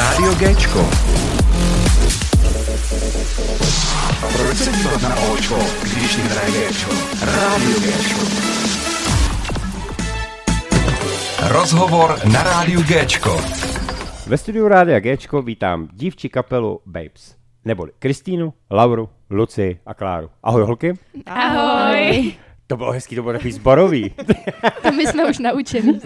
Rádio Géčko. Proč se dívat na Očko, když hraje Géčko? Rádio Géčko. Rozhovor na Rádiu Géčko. Ve studiu Rádia Géčko vítám dívčí kapelu Babes. Neboli Kristýnu, Lauru, Luci a Kláru. Ahoj holky. Ahoj. To bylo hezký, to bylo takový zborový. To my jsme už naučení.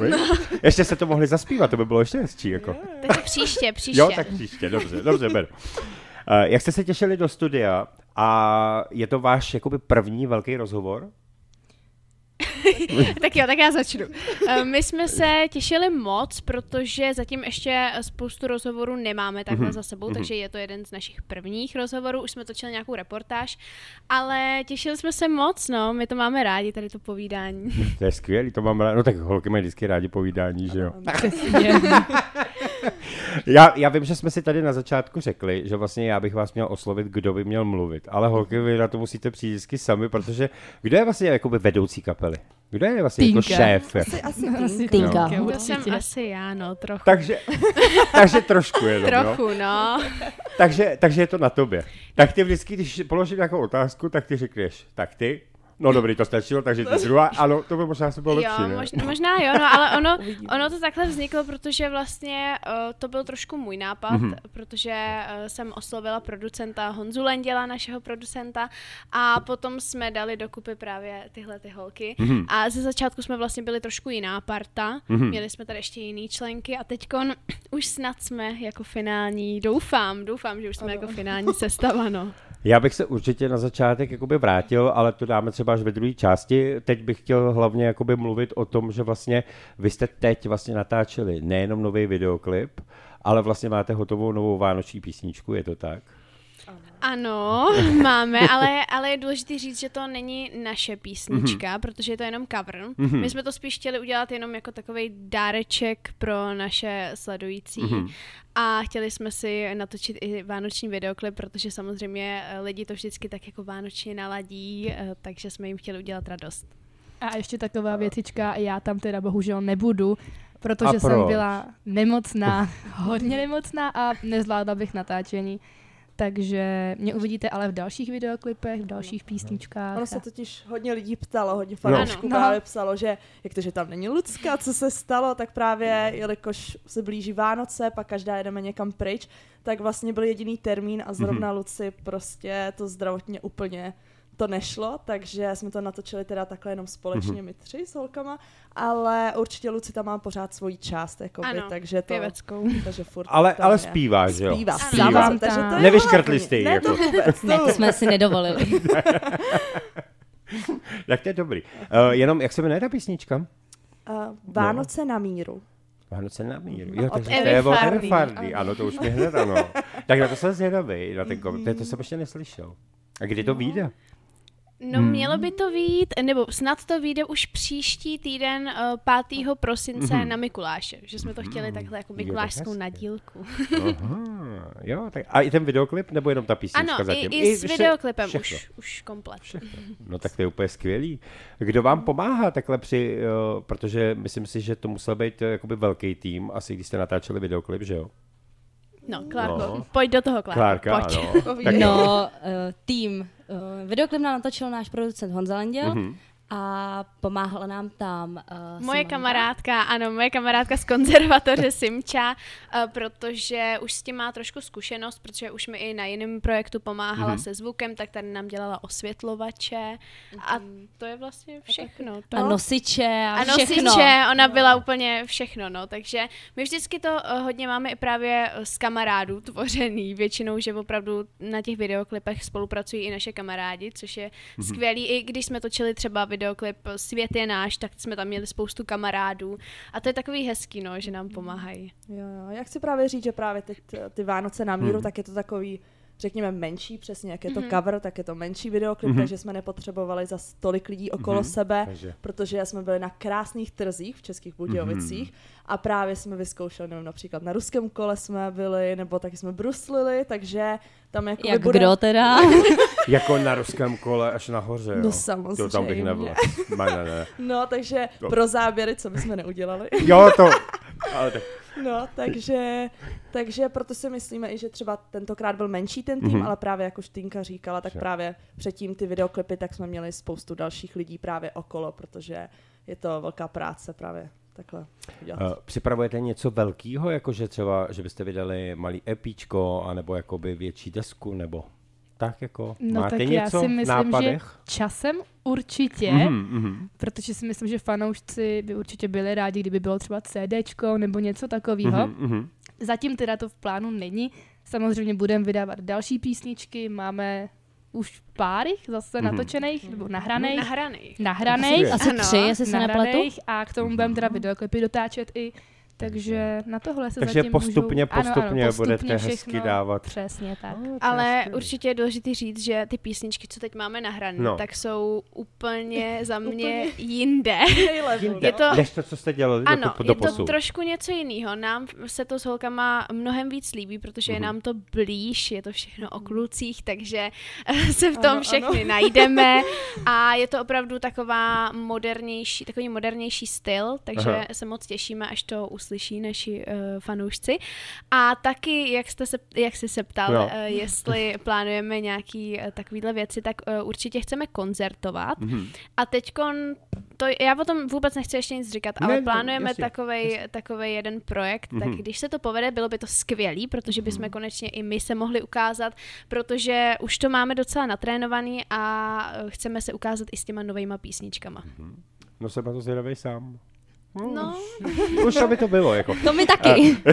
Ještě se to mohli zaspívat, to by bylo ještě hezčí. Jako. Takže příště, příště. Jo, tak příště, dobře, dobře, beru. Uh, jak jste se těšili do studia a je to váš jakoby první velký rozhovor? tak jo, tak já začnu. Eh, My jsme se těšili moc, protože zatím ještě spoustu rozhovorů nemáme takhle za sebou, takže je to jeden z našich prvních rozhovorů. Už jsme točili nějakou reportáž, ale těšili jsme se moc, no. My to máme rádi, tady to povídání. To je skvělý, to mám rád. No tak holky mají vždycky rádi povídání, že jo? Já, já vím, že jsme si tady na začátku řekli, že vlastně já bych vás měl oslovit, kdo by měl mluvit. Ale holky, vy na to musíte přijít vždycky sami, protože kdo je vlastně jakoby vedoucí kapely? Kdo je vlastně jako Týnka. šéf? Asi, asi Asi Týnka. Týnka, To jsem asi já, no, trochu. Takže, takže trošku jenom? Trochu, no. Takže, takže je to na tobě. Tak ty vždycky, když položím nějakou otázku, tak ty řekneš, tak ty, no dobrý, to stačilo, takže ty druhá, ano, to by možná se bylo lepší, Jo, ne? možná, možná jo, no, ale ono, ono to takhle vzniklo, protože vlastně uh, to byl trošku můj nápad, Mhm. mm-hmm. protože uh, jsem oslovila producenta Honzu Lenděla, našeho producenta, a potom jsme dali dokupy právě tyhle ty holky. Mhm. Mm-hmm. A ze začátku jsme vlastně byli trošku jiná parta, mm-hmm. měli jsme tady ještě jiný členky a teďkon už snad jsme jako finální, doufám, doufám, že už jsme jako finální sestava, no. Já bych se určitě na začátek jakoby vrátil, ale to dáme třeba až ve druhé části. Teď bych chtěl hlavně jakoby mluvit o tom, že vlastně vy jste teď vlastně natáčeli nejenom nový videoklip, ale vlastně máte hotovou novou vánoční písničku, je to tak? Ano, máme, ale, ale je důležité říct, že to není naše písnička, Mhm. mm-hmm. protože je to jenom cover. Mm-hmm. My jsme to spíš chtěli udělat jenom jako takový dáreček pro naše sledující. Mhm. Mm-hmm. A chtěli jsme si natočit i vánoční videoklip, protože samozřejmě eh, lidi to vždycky tak jako vánočně naladí, eh, takže jsme jim chtěli udělat radost. A ještě taková věcička, já tam teda bohužel nebudu, protože jsem byla nemocná, hodně nemocná a nezvládla bych natáčení. Takže mě uvidíte ale v dalších videoklipech, v dalších písničkách. Ono se totiž hodně lidí ptalo, hodně fanoušků No. právě psalo, že jak to, že tam není Lucka, co se stalo, tak právě, jelikož se blíží Vánoce, pak každá jedeme někam pryč, tak vlastně byl jediný termín a zrovna Mhm. Luci prostě to zdravotně úplně to nešlo, takže jsme to natočili teda takhle jenom společně Mhm. my tři s holkama, ale určitě Luci tam má pořád svoji část, jakoby, Ano, takže to, Pěveckou. takže furt Ale, ale je. zpívá, že jo? Zpívá, Zpívá. takže to je Nevyškrtli jste ji, Ne, to jako. vůbec, Ne, to to jsme si nedovolili. Jak to je dobrý. Uh, jenom, jak se jmenuje ta písnička? Uh, Vánoce na míru. Vánoce na míru. Jo, Od takže to je od Fardy. Evy Fardy. Ano, to už mi hned, ano. Tak na to jsem zvědavý, na ten to, to jsem ještě neslyšel. A kdy to vyjde? No Hmm. mělo by to výjít, nebo snad to vyjde už příští týden uh, 5. prosince Mhm. na Mikuláše, že jsme to chtěli takhle jako Jo, mikulášskou hezky. nadílku. Aha, jo, tak a i ten videoklip, nebo jenom ta písnička Ano, i, zatím? i s vše- videoklipem všechno. už, už komplet. No tak to je úplně skvělý. Kdo vám pomáhá takhle při, uh, protože myslím si, že to musel být uh, jakoby velký tým, asi když jste natáčeli videoklip, že jo? No, Klárko, No. pojď do toho, Klárko, Klárka, pojď. ano. Tak No, tým. Uh, videoklip nám natočil náš producent Honza Lenděl Mhm. A pomáhala nám tam uh, Moje Simonka. kamarádka, ano, moje kamarádka z konzervatoře Simča, uh, protože už s tím má trošku zkušenost, protože už mi i na jiném projektu pomáhala Mhm. se zvukem, tak tady nám dělala osvětlovače a to je vlastně všechno. To. A nosiče a, a všechno. nosiče, ona byla úplně všechno, no, takže my vždycky to uh, hodně máme i právě z kamarádů tvořený, většinou, že opravdu na těch videoklipech spolupracují i naše kamarádi, což je Mhm. skvělý, i když jsme točili třeba videoklip Svět je náš, tak jsme tam měli spoustu kamarádů a to je takový hezký, no, že nám pomáhají. Jo, jo. Já chci právě říct, že právě teď t- ty Vánoce na míru, Mhm. tak je to takový, řekněme, menší, přesně jak je to Mhm. cover, tak je to menší videoklip, Mhm. takže jsme nepotřebovali za tolik lidí okolo Mhm. sebe, Takže. protože jsme byli na krásných trzích v Českých Budějovicích a právě jsme vyzkoušeli, nevím, například na ruském kole jsme byli, nebo taky jsme bruslili, takže tam jako Jak bude... kdo teda? Jako na ruském kole až nahoře, jo. No To tam bych samozřejmě. nebyl. Ne, ne, ne. No, takže No. pro záběry, co bychom neudělali. Jo, to, ale tak, No, takže, takže proto si myslíme i, že třeba tentokrát byl menší ten tým, Mhm. ale právě jako Štýnka říkala, tak právě předtím ty videoklipy, tak jsme měli spoustu dalších lidí právě okolo, protože je to velká práce právě takhle udělat. Uh, připravujete něco velkého, jakože třeba, že byste vydali malý epíčko, anebo jakoby větší desku, nebo tak jako? No Máte tak něco já si myslím, že nápadech? časem určitě, Mhm, mhm. protože si myslím, že fanoušci by určitě byli rádi, kdyby bylo třeba CDčko nebo něco takového. Mhm, mhm. Zatím teda to v plánu není. Samozřejmě budeme vydávat další písničky, máme už pár jich zase Mhm. natočených nebo nahraných. Nahraný. Nahraných. Asi Ano, tři, jestli se nepletu. nahraných a k tomu budeme teda videoklipy dotáčet i takže na tohle se Takže zatím postupně, můžou, ano, postupně ano, budete postupně hezky všechno, dávat. Přesně tak. Ale určitě je důležité říct, že ty písničky, co teď máme nahrané, No. tak jsou úplně za mě jinde. Level, Je to- Než to, co jste dělali Ano, je do to posud. trošku něco jiného. Nám se to s holkama mnohem víc líbí, protože je Mhm. nám to blíž, je to všechno o klucích, takže se v tom Ano, ano. všechny najdeme a je to opravdu taková modernější, takový modernější styl, takže Aha. se moc těšíme, až to uslyší naši uh, fanoušci. A taky, jak, jste se, jak jsi se ptal, uh, jestli plánujeme nějaký uh, takovýhle věci, tak uh, určitě chceme koncertovat. Mhm. A teďkon, to, já o tom vůbec nechci ještě nic říkat, Ne, ale ne, plánujeme takovej jeden projekt, tak Mhm. když se to povede, bylo by to skvělý, protože bychom konečně i my se mohli ukázat, protože už to máme docela natrénovaný a chceme se ukázat i s těma novejma písničkama. No jsem na to zvědavý sám. No, Už to by to bylo, jako. To mi taky.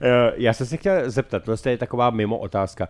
Eh, Já jsem se chtěl zeptat, to je taková mimo otázka.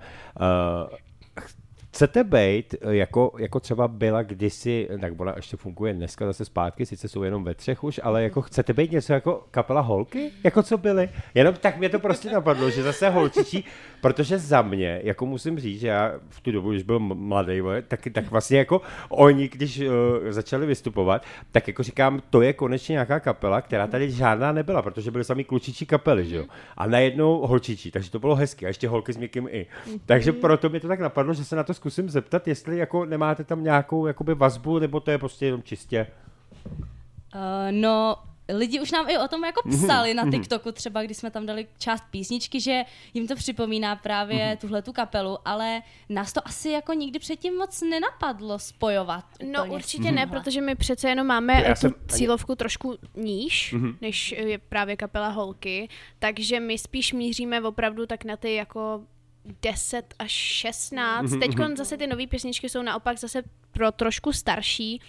Chcete být, eh, jako, jako třeba byla kdysi, tak ona ještě funguje dneska zase zpátky, sice jsou jenom ve třech už, ale jako chcete být něco jako kapela holky? Jako co byly? Jenom tak mě to prostě napadlo, že zase holčičí, protože za mě, jako musím říct, že já v tu dobu, když byl mladý, tak, tak vlastně jako oni, když uh, začali vystupovat, tak jako říkám, to je konečně nějaká kapela, která tady žádná nebyla, protože byly sami klučičí kapely, že jo? A najednou holčičí, takže to bylo hezky a ještě holky s někým i. Takže proto mi to tak napadlo, že se na to zkusím zeptat, jestli jako nemáte tam nějakou jakoby vazbu, nebo to je prostě jenom čistě. Uh, no, lidi už nám i o tom jako psali na TikToku třeba, když jsme tam dali část písničky, že jim to připomíná právě tuhle tu kapelu, ale nás to asi jako nikdy předtím moc nenapadlo spojovat. no úplně. určitě ne, protože my přece jenom máme Já tu jsem cílovku trošku níž, než je právě kapela holky, takže my spíš míříme opravdu tak na ty jako 10 až 16. Teď zase ty nové písničky jsou naopak zase pro trošku starší,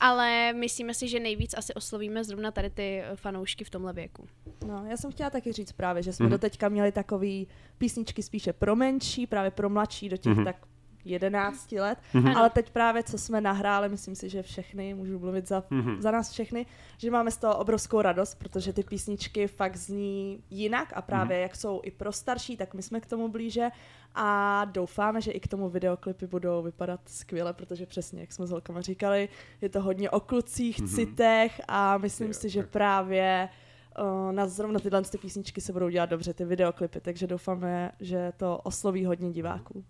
ale myslíme si, že nejvíc asi oslovíme zrovna tady ty eh, fanoušky v tomhle věku. No, já jsem chtěla taky říct právě, že jsme mm-hmm. doteďka měli takový písničky spíše pro menší, právě pro mladší, do těch mm-hmm. tak 11 let, mm-hmm. ale teď právě, co jsme nahráli, myslím si, že všechny, můžu mluvit za, mm-hmm. za nás všechny, že máme z toho obrovskou radost, protože ty písničky fakt zní jinak a právě mm-hmm. jak jsou i pro starší, tak my jsme k tomu blíže a doufáme, že i k tomu videoklipy budou vypadat skvěle, protože přesně, jak jsme s holkama říkali, je to hodně o klucích, mm-hmm. citech a myslím si, že právě uh, na zrovna tyhle ty písničky se budou dělat dobře, ty videoklipy, takže doufáme, že to osloví hodně diváků.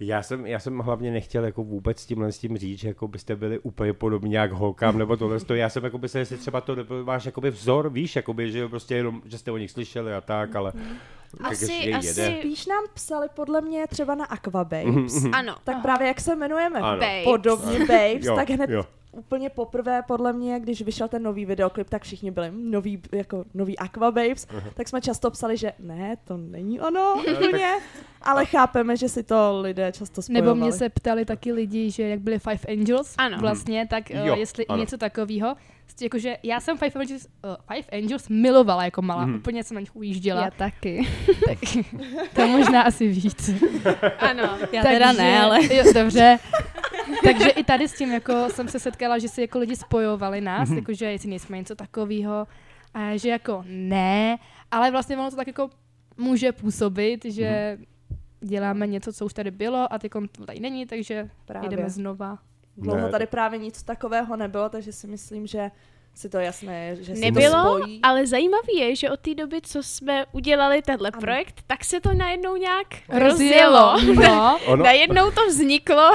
Já jsem, já jsem hlavně nechtěl jako vůbec s tímhle s tím říct, že jako byste byli úplně podobní jak holkám nebo tohle. To. Já jsem jako by se, jestli třeba to váš jakoby vzor, víš, jakoby, že prostě jenom, že jste o nich slyšeli a tak, ale tak Asi, asi, jede. Spíš nám psali podle mě třeba na Aquababes, ano. tak právě jak se jmenujeme, Ano. Babes. podobně Babes, tak hned jo. Úplně poprvé podle mě, když vyšel ten nový videoklip, tak všichni byli nový, jako nový Aquababes, tak jsme často psali, že ne, to není ono úplně, ale chápeme, že si to lidé často spojovali. Nebo mě se ptali taky lidi, že jak byli Five Angels Ano. vlastně, tak Jo, jo, jestli ano. něco takového. Jakože já jsem Five Angels, uh, Five Angels milovala jako malá, mm. úplně jsem na nich ujížděla, Já taky. tak to možná asi víc. ano. Já teda ne, ale... Jo, dobře. Takže i tady s tím jako jsem se setkala, že si jako lidi spojovali nás, Mhm. jakože jestli nejsme něco takového, a že jako ne, ale vlastně ono to tak jako může působit, že Mhm. děláme něco, co už tady bylo a teď to tady není, takže Právě. jdeme znova. Dlouho tady právě nic takového nebylo, takže si myslím, že si to jasné, že se Nebylo, to spojí. ale zajímavý je, že od té doby, co jsme udělali tenhle Ano. projekt, tak se to najednou nějak Rozjelo. rozjelo. No. Ono, Najednou to vzniklo.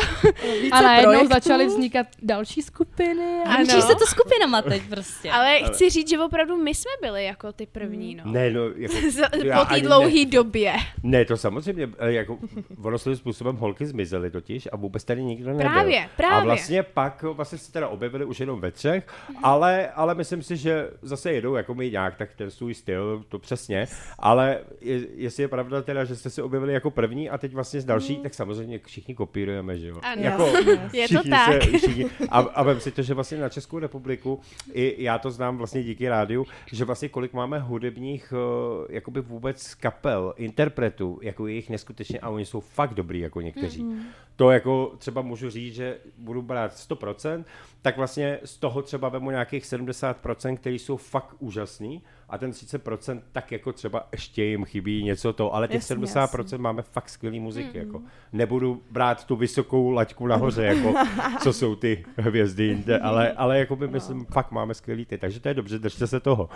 Více A najednou projektů. začaly vznikat další skupiny. A Ano. Se to skupinama teď prostě. Ale chci říct, že opravdu my jsme byli jako ty první, no. ne, no, jako, po té dlouhé době. Ne, to samozřejmě, jako, ono svým způsobem holky zmizely totiž a vůbec tady nikdo nebyl. Právě, právě. A vlastně pak vlastně se teda objevili už jenom ve třech, ale, ale myslím si, že zase jedou jako my nějak, tak ten svůj styl, to přesně, ale je, jestli je pravda teda, že jste se objevili jako první a teď vlastně z další, tak samozřejmě všichni kopírujeme, že jo. Ano. Jako, Je to tak. Se, všichni, a, a vem si to, že vlastně na Českou republiku, i já to znám vlastně díky rádiu, že vlastně kolik máme hudebních uh, jakoby vůbec kapel, interpretů, jako je jich neskutečně a oni jsou fakt dobrý jako někteří. Mm-hmm. To jako třeba můžu říct, že budu brát 100%, tak vlastně z toho třeba vemu nějakých 70%, který jsou fakt úžasný a ten 30% tak jako třeba ještě jim chybí něco to, ale těch Jasně, 70% jasně. máme fakt skvělý muziky. Jako. Nebudu brát tu vysokou laťku nahoře, jako, co jsou ty hvězdy jinde, ale, ale jako by myslím, fakt máme skvělý ty, takže to je dobře, držte se toho.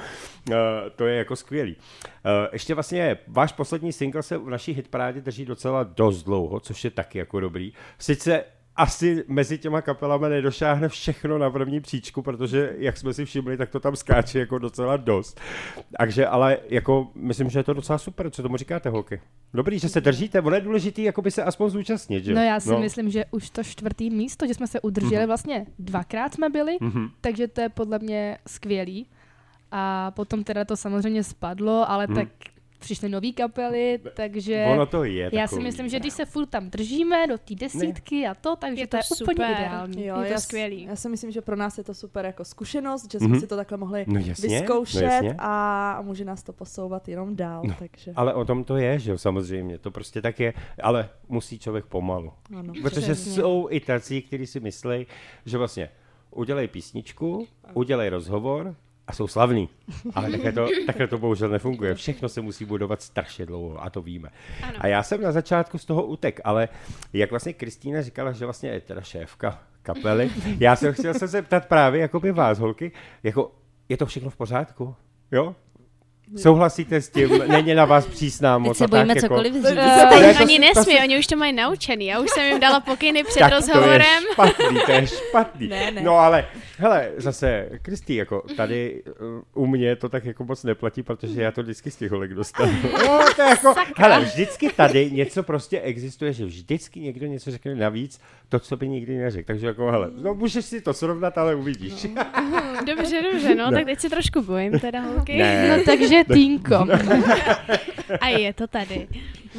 Uh, to je jako skvělý. Uh, ještě vlastně váš poslední single se v naší hitparádě drží docela dost dlouho, což je taky jako dobrý. Sice asi mezi těma kapelami nedošáhne všechno na první příčku, protože, jak jsme si všimli, tak to tam skáče jako docela dost. Takže, ale jako, myslím, že je to docela super. Co tomu říkáte, holky? Dobrý, že se držíte, ono je důležitý, jako by se aspoň zúčastnit, že? No já si myslím, že už to čtvrtý místo, že jsme se udrželi, vlastně dvakrát jsme byli, Mhm. takže to je podle mě skvělý. A potom teda to samozřejmě spadlo, ale Mhm. tak přišly nový kapely, takže Ono to je já takový, si myslím, že no. když se furt tam držíme do té desítky a to, takže Je to, to je úplně super. ideální. Jo, Je to já, skvělý. Já si myslím, že pro nás je to super jako zkušenost, že jsme Mhm. si to takhle mohli No jasně, no vyzkoušet jasně. a, a může nás to posouvat jenom dál, No, takže Ale o tom to je, že jo, samozřejmě, to prostě tak je, ale musí člověk pomalu. ano. Protože Přesně. jsou i tací, kteří si myslí, že vlastně udělej písničku, udělej rozhovor a jsou slavní. Ale takhle to, takhle to bohužel nefunguje. Všechno se musí budovat strašně dlouho a to víme. Ano. A já jsem na začátku z toho utek, ale jak vlastně Kristýna říkala, že vlastně je teda šéfka kapely, já jsem chtěl se zeptat právě jako by vás, holky, jako je to všechno v pořádku? Jo? Souhlasíte s tím? Není na vás přísná Teď moc se a bojíme tak, cokoliv jako... říct. To to ani to nesmí, si- oni už to mají naučený. Já už jsem jim dala pokyny před tak rozhovorem. to je špatný, to je špatný. Ne, ne. No ale, hele, zase, Kristý, jako tady uh, u mě to tak jako moc neplatí, protože já to vždycky z těch holek dostanu. No, to je jako, hele, vždycky tady něco prostě existuje, že vždycky někdo něco řekne navíc, to, co by nikdy neřekl. Takže jako, hele, no můžeš si to srovnat, ale uvidíš. No. Dobře, dobře, no, Ne. tak teď si trošku bojím teda holky. Ne. No takže Týnko. A je to tady.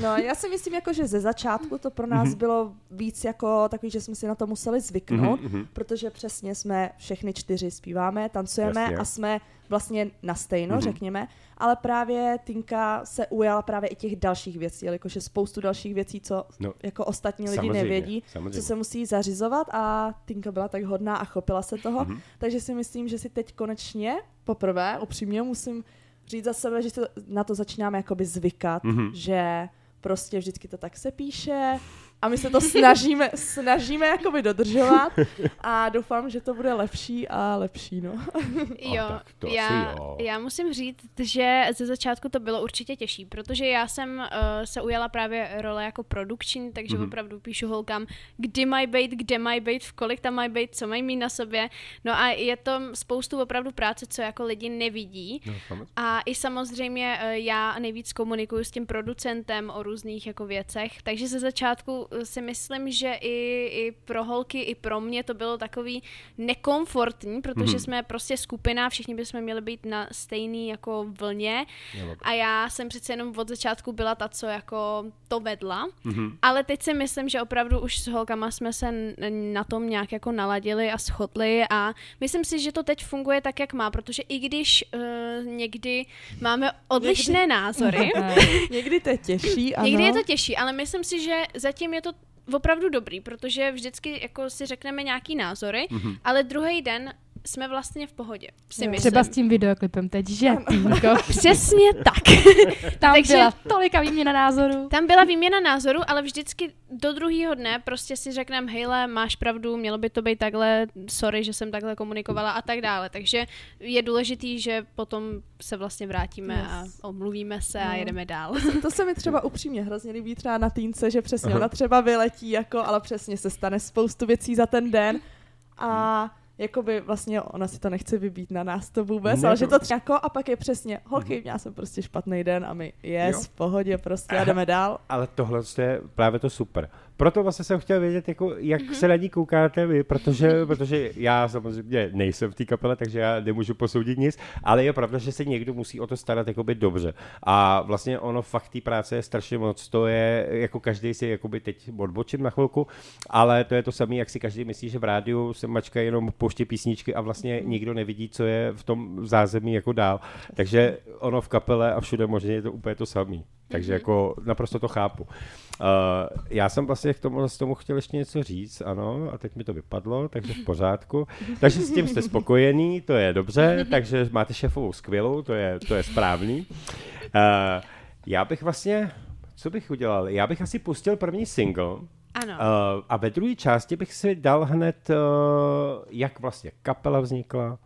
No, já si myslím, jako, že ze začátku to pro nás Mhm. bylo víc jako takový, že jsme si na to museli zvyknout, Mhm, mhm. protože přesně jsme všechny čtyři zpíváme, tancujeme Jasně. a jsme vlastně na stejno, Mhm. řekněme, ale právě Tinka se ujala právě i těch dalších věcí, jakože spoustu dalších věcí, co No, jako ostatní lidi samozřejmě, nevědí, samozřejmě. co se musí zařizovat a Tinka byla tak hodná a chopila se toho, Mhm. takže si myslím, že si teď konečně, poprvé, upřímně musím říct za sebe, že se na to začínáme jakoby zvykat, Mhm. že prostě vždycky to tak se píše a my se to snažíme, snažíme jakoby dodržovat a doufám, že to bude lepší a lepší, no. Jo, to já, jo. já musím říct, že ze začátku to bylo určitě těžší, protože já jsem uh, se ujala právě role jako produkční, takže Mhm. mm-hmm. opravdu píšu holkám, kdy mají být, kde mají být, v kolik tam mají být, co mají mít na sobě. No a je to spoustu opravdu práce, co jako lidi nevidí. No, samozřejmě. A i samozřejmě eh, já nejvíc komunikuju s tím producentem o různých jako věcech, takže ze začátku si myslím, že i, i pro holky, i pro mě to bylo takový nekomfortní, protože Mhm. jsme prostě skupina, všichni bychom měli být na stejný jako vlně a já jsem přece jenom od začátku byla ta, co jako to vedla, Mhm. ale teď si myslím, že opravdu už s holkama jsme se na tom nějak jako naladili a shodli a myslím si, že to teď funguje tak, jak má, protože i když uh, někdy máme odlišné názory, Někdy to je těžší, ano. někdy je to těžší, ale myslím si, že zatím je to opravdu dobrý, protože vždycky jako si řekneme nějaký názory, Mhm. ale druhý den jsme vlastně v pohodě, si myslím. Třeba s tím videoklipem teď, že Týnko? Přesně tak. Tam Takže- byla tolika výměna názorů. Tam byla výměna názoru, ale vždycky do druhého dne prostě si řekneme, hejle, máš pravdu, mělo by to být takhle, sorry, že jsem takhle komunikovala a tak dále. Takže je důležitý, že potom se vlastně vrátíme Yes. a omluvíme se a No. jedeme dál. To se mi třeba upřímně hrozně líbí třeba na týnce, že přesně Aha. ona třeba vyletí, jako, ale přesně se stane spoustu věcí za ten den a jakoby vlastně ona si to nechce vybít na nás to vůbec, Ne, ale že to- třeba jako a pak je přesně, holky, měla jsem prostě špatný den a my, yes, Jo. v pohodě prostě a jdeme dál. Ale tohle je právě to super. Proto vlastně jsem chtěl vědět, jako, jak Mhm. se na ní koukáte vy, protože, protože já samozřejmě nejsem v té kapele, takže já nemůžu posoudit nic, ale je pravda, že se někdo musí o to starat jakoby dobře. A vlastně ono fakt té práce je strašně moc, to je, jako každý si jakoby teď odbočím na chvilku, ale to je to samé, jak si každý myslí, že v rádiu se mačka jenom pouště písničky a vlastně nikdo nevidí, co je v tom zázemí jako dál. Takže ono v kapele a všude možně je to úplně to samé. Takže jako naprosto to chápu. Uh, já jsem vlastně k tomu, z tomu chtěl ještě něco říct, ano, a teď mi to vypadlo, takže v pořádku. Takže s tím jste spokojený, to je dobře, takže máte šéfovou skvělou, to je, to je správný. Uh, já bych vlastně, co bych udělal? Já bych asi pustil první single, Ano. Uh, a ve druhé části bych si dal hned, uh, jak vlastně kapela vznikla,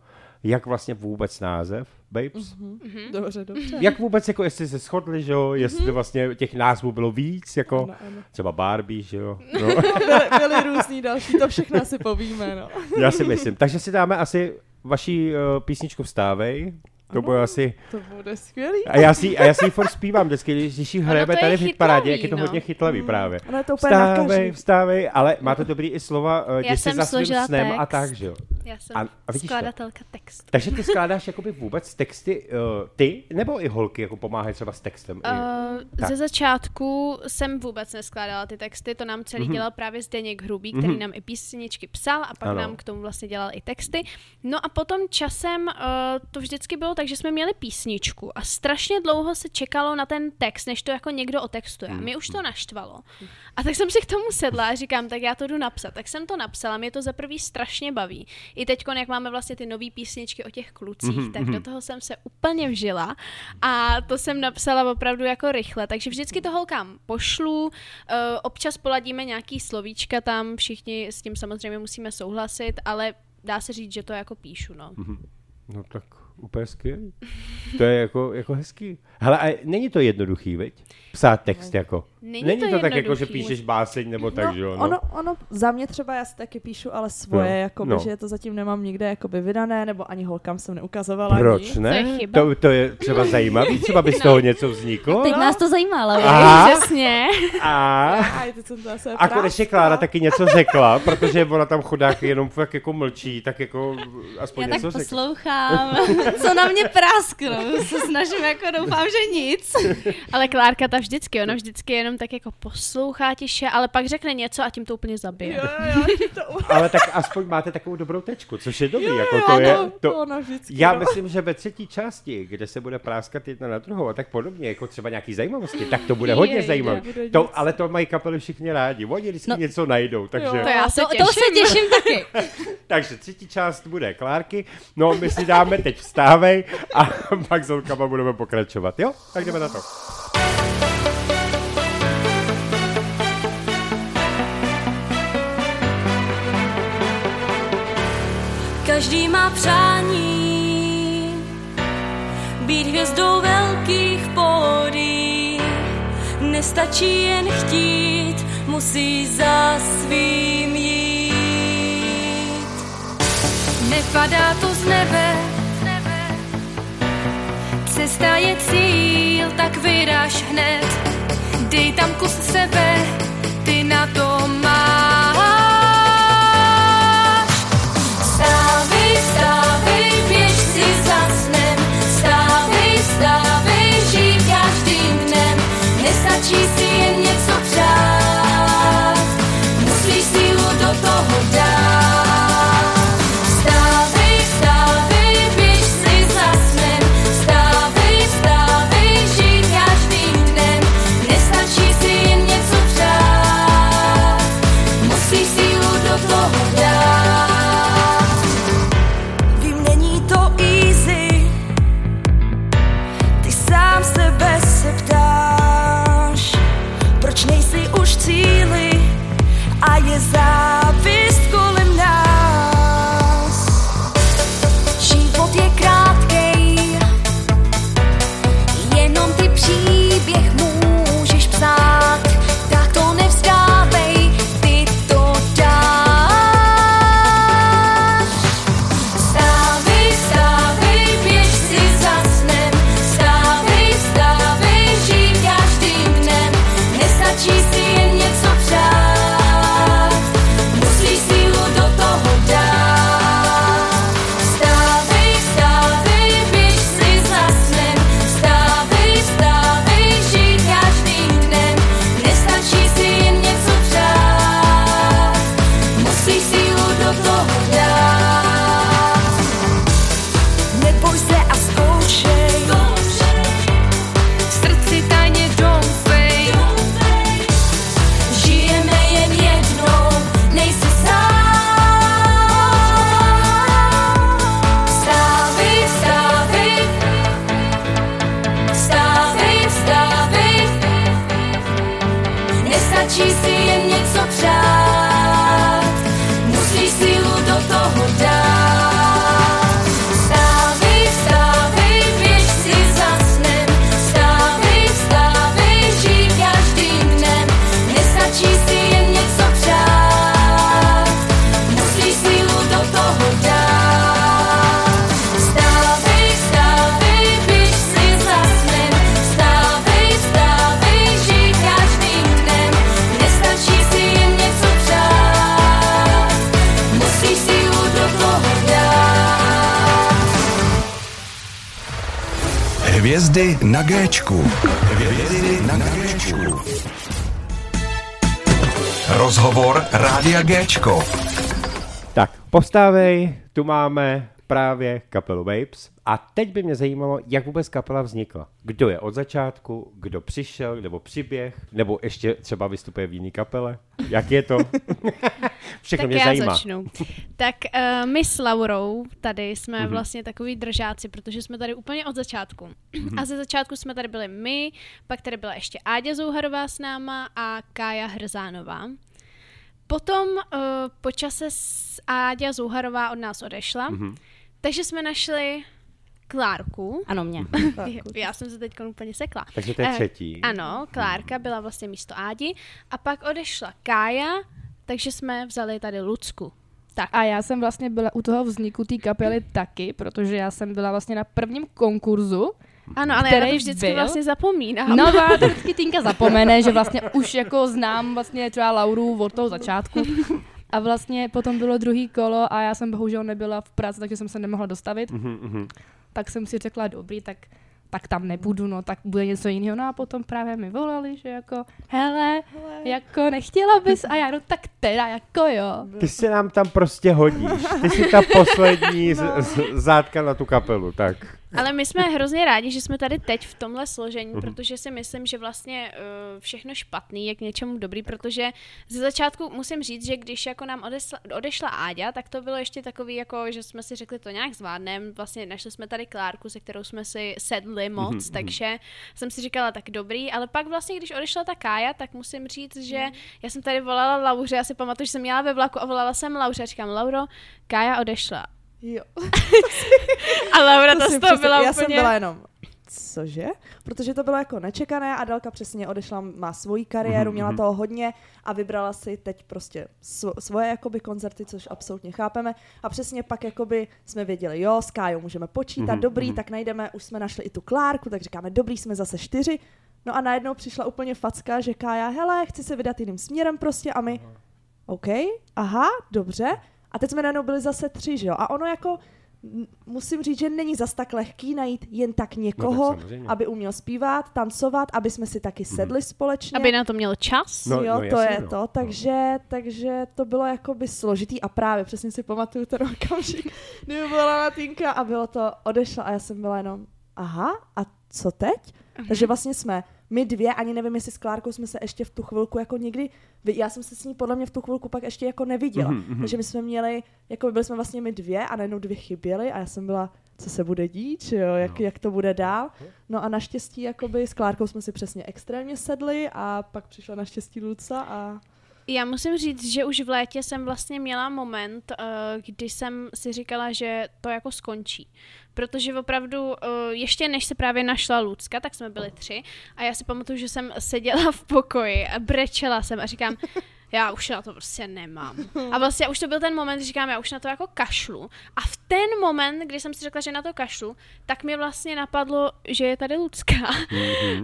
jak vlastně vůbec název, Babes. Mhm. Dobře, dobře. Jak vůbec, jako jestli se shodli, že jo, jestli vlastně těch názvů bylo víc, jako Ano, ano. třeba Barbie, že jo. No, Byly, byly různý další, to všechno asi povíme, no. já si myslím. Takže si dáme asi vaší uh, písničku Vstávej, to bude asi... To bude skvělý. A já si, a já si ji furt zpívám vždycky, když, když ji hrajeme to je tady v chytlavý, jak je to no. hodně chytlavý právě. Ono je to úplně na Vstávej, vstávej, ale máte dobrý i slova, uh, jdi si jsem za svým snem a text. tak, že jo. Já jsem A, a vidíš to? skladatelka textu. Takže ty skládáš jakoby vůbec texty uh, ty, nebo i holky jako pomáhají třeba s textem? i- Uh, Tak. ze začátku jsem vůbec neskládala ty texty, to nám celý Mhm. dělal právě Zdeněk Hrubý, který Mhm. nám i písničky psal a pak Ano. nám k tomu vlastně dělal i texty. No a potom časem uh, to vždycky bylo tak, že jsme měli písničku a strašně dlouho se čekalo na ten text, než to jako někdo otextuje. A mě už to naštvalo. A tak jsem si k tomu sedla a říkám, tak já to jdu napsat. Tak jsem to napsala, mě to za prvý strašně baví. I teď, jak máme vlastně ty nové písničky o těch klucích, Mhm, tak mhm. do toho jsem se úplně vžila a to jsem napsala opravdu jako rychle, takže vždycky to holkám pošlu, eh, občas poladíme nějaký slovíčka tam, všichni s tím samozřejmě musíme souhlasit, ale dá se říct, že to jako píšu, no. No tak úplně skvělý. To je jako, jako hezký. Hele, a není to jednoduchý, veď? Psát text jako. Není není to to, tak jako, že píšeš báseň nebo tak, že jo? No. Ono, ono, za mě třeba já si taky píšu, ale svoje, No, jakoby, no. že to zatím nemám nikde jakoby vydané, nebo ani holkám jsem neukazovala Proč ne? To je chyba. To, to je třeba zajímavý, třeba by z No. toho něco vzniklo. Teď nás to zajímá, ale Aha. Přesně. A, zase a konečně. Klára taky něco řekla, protože ona tam chudák jenom fakt jako mlčí, tak jako aspoň Já tak něco řekla. poslouchám, co na mě prásknou. Se snažím jako, doufám, že nic. Ale Klárka ta vždycky, ona vždycky jenom tak jako poslouchá tiše, ale pak řekne něco a tím to úplně zabije. Jo, jo, to Ale tak aspoň máte takovou dobrou tečku, což je dobrý. jako to ano, je, to to, ona vždycky, já no. myslím, že ve třetí části, kde se bude práskat jedna na druhou a tak podobně, jako třeba nějaký zajímavosti, tak to bude hodně Je, zajímavé. To, ale to mají kapely všichni rádi. Oni vždycky No. něco najdou, takže, Jo. To já se To, těším. to se těším taky. takže třetí část bude Klárky. No, my si dáme teď vstávej a pak s budeme pokračovat. Jo? Tak jdeme na to. Každý má přání být hvězdou velkých pódií. Nestačí jen chtít, musí za svým jít. Nepadá to z nebe, cesta je cíl, tak vyraž hned. Dej tam kus sebe, ty na to máš. is that na Géčku. Rozhovor Rádia Géčko. Tak, povstávej, tu máme právě kapelu Vapes. A teď by mě zajímalo, jak vůbec kapela vznikla. Kdo je od začátku, kdo přišel, nebo přiběh, nebo ještě třeba vystupuje v jiný kapele. Jak je to? Všechno tak mě já zajímá. začnu. Tak uh, my s Laurou tady jsme Mhm. mm-hmm. vlastně takový držáci, protože jsme tady úplně od začátku. Mhm. Mm-hmm. A ze začátku jsme tady byli my, pak tady byla ještě Áďa Zouharová s náma a Kája Hrzánová. Potom uh, po čase s Áďa Zouharová od nás odešla, Mhm. mm-hmm. Takže jsme našli Klárku. Ano, mě. Tak, Já jsem se teď úplně sekla. Takže to je Eh, třetí. Ano, Klárka byla vlastně místo Ádi a pak odešla Kája, takže jsme vzali tady Lucku. Tak. A já jsem vlastně byla u toho vzniku té kapely taky, protože já jsem byla vlastně na prvním konkurzu. Ano, ale já to vždycky byl? vlastně zapomínám. No, a to vždycky Týnka zapomene, že vlastně už jako znám vlastně třeba Lauru od toho začátku. A vlastně potom bylo druhý kolo a já jsem bohužel nebyla v práci, takže jsem se nemohla dostavit. Mhm, mhm. Tak jsem si řekla, dobrý, tak tak tam nebudu, no, tak bude něco jiného. No a potom právě mi volali, že jako, hele, jako nechtěla bys? A já, no tak teda, jako jo. Ty se nám tam prostě hodíš. Ty jsi ta poslední z, z, zátka na tu kapelu, tak. Ale my jsme hrozně rádi, že jsme tady teď v tomhle složení, Mhm. protože si myslím, že vlastně uh, všechno špatný je k něčemu dobrý, protože ze začátku musím říct, že když jako nám odesla, odešla Áďa, tak to bylo ještě takový, jako, že jsme si řekli, to nějak zvládneme. Vlastně našli jsme tady Klárku, se kterou jsme si sedli Mhm, moc, takže jsem si říkala, tak dobrý, ale pak vlastně, když odešla ta Kája, tak musím říct, že Mhm. já jsem tady volala Lauře, já si pamatuju, že jsem jela ve vlaku a volala jsem Lauře a říkám, Lauro, Kája odešla. Jo. A Laura to si z toho přesně- byla já úplně... jsem byla jenom, cože? Protože to bylo jako nečekané. Adelka přesně odešla, má svoji kariéru, měla toho hodně a vybrala si teď prostě svo, svoje jakoby koncerty, což absolutně chápeme. A přesně pak jakoby jsme věděli, jo, s Kájou můžeme počítat, Mhm, dobrý, mhm. tak najdeme, už jsme našli i tu Klárku, tak říkáme, dobrý, jsme zase čtyři. No a najednou přišla úplně facka, že Kája, hele, chci se vydat jiným směrem prostě a my, OK, aha, dobře. A teď jsme najednou byli zase tři, že jo? A ono jako, musím říct, že není zas tak lehký najít jen tak někoho, samozřejmě. aby uměl zpívat, tancovat, aby jsme si taky sedli společně. Aby na to měl čas. No, jo, no, to je no. to, takže, takže to bylo jakoby složitý a právě přesně si pamatuju ten okamžik, kdy byla Latínka a bylo to, odešla a já jsem byla jenom, aha, a co teď? Takže vlastně jsme my dvě, ani nevím, jestli s Klárkou jsme se ještě v tu chvilku jako někdy, vy- já jsem se s ní podle mě v tu chvilku pak ještě jako neviděla. Mhm, mhm. Takže my jsme měli, jako byli jsme vlastně my dvě a najednou dvě chyběly a já jsem byla, co se bude dít, jo, jak, jak to bude dál. No a naštěstí jakoby s Klárkou jsme si přesně extrémně sedli a pak přišla naštěstí Luca a Já musím říct, že už v létě jsem vlastně měla moment, uh, kdy jsem si říkala, že to jako skončí. Protože opravdu, uh, ještě než se právě našla Lucka, tak jsme byli tři a já si pamatuju, že jsem seděla v pokoji a brečela jsem a říkám, já už na to prostě nemám. A vlastně už to byl ten moment, kdy říkám, já už na to jako kašlu. A v ten moment, kdy jsem si řekla, že na to kašlu, tak mi vlastně napadlo, že je tady Lucka.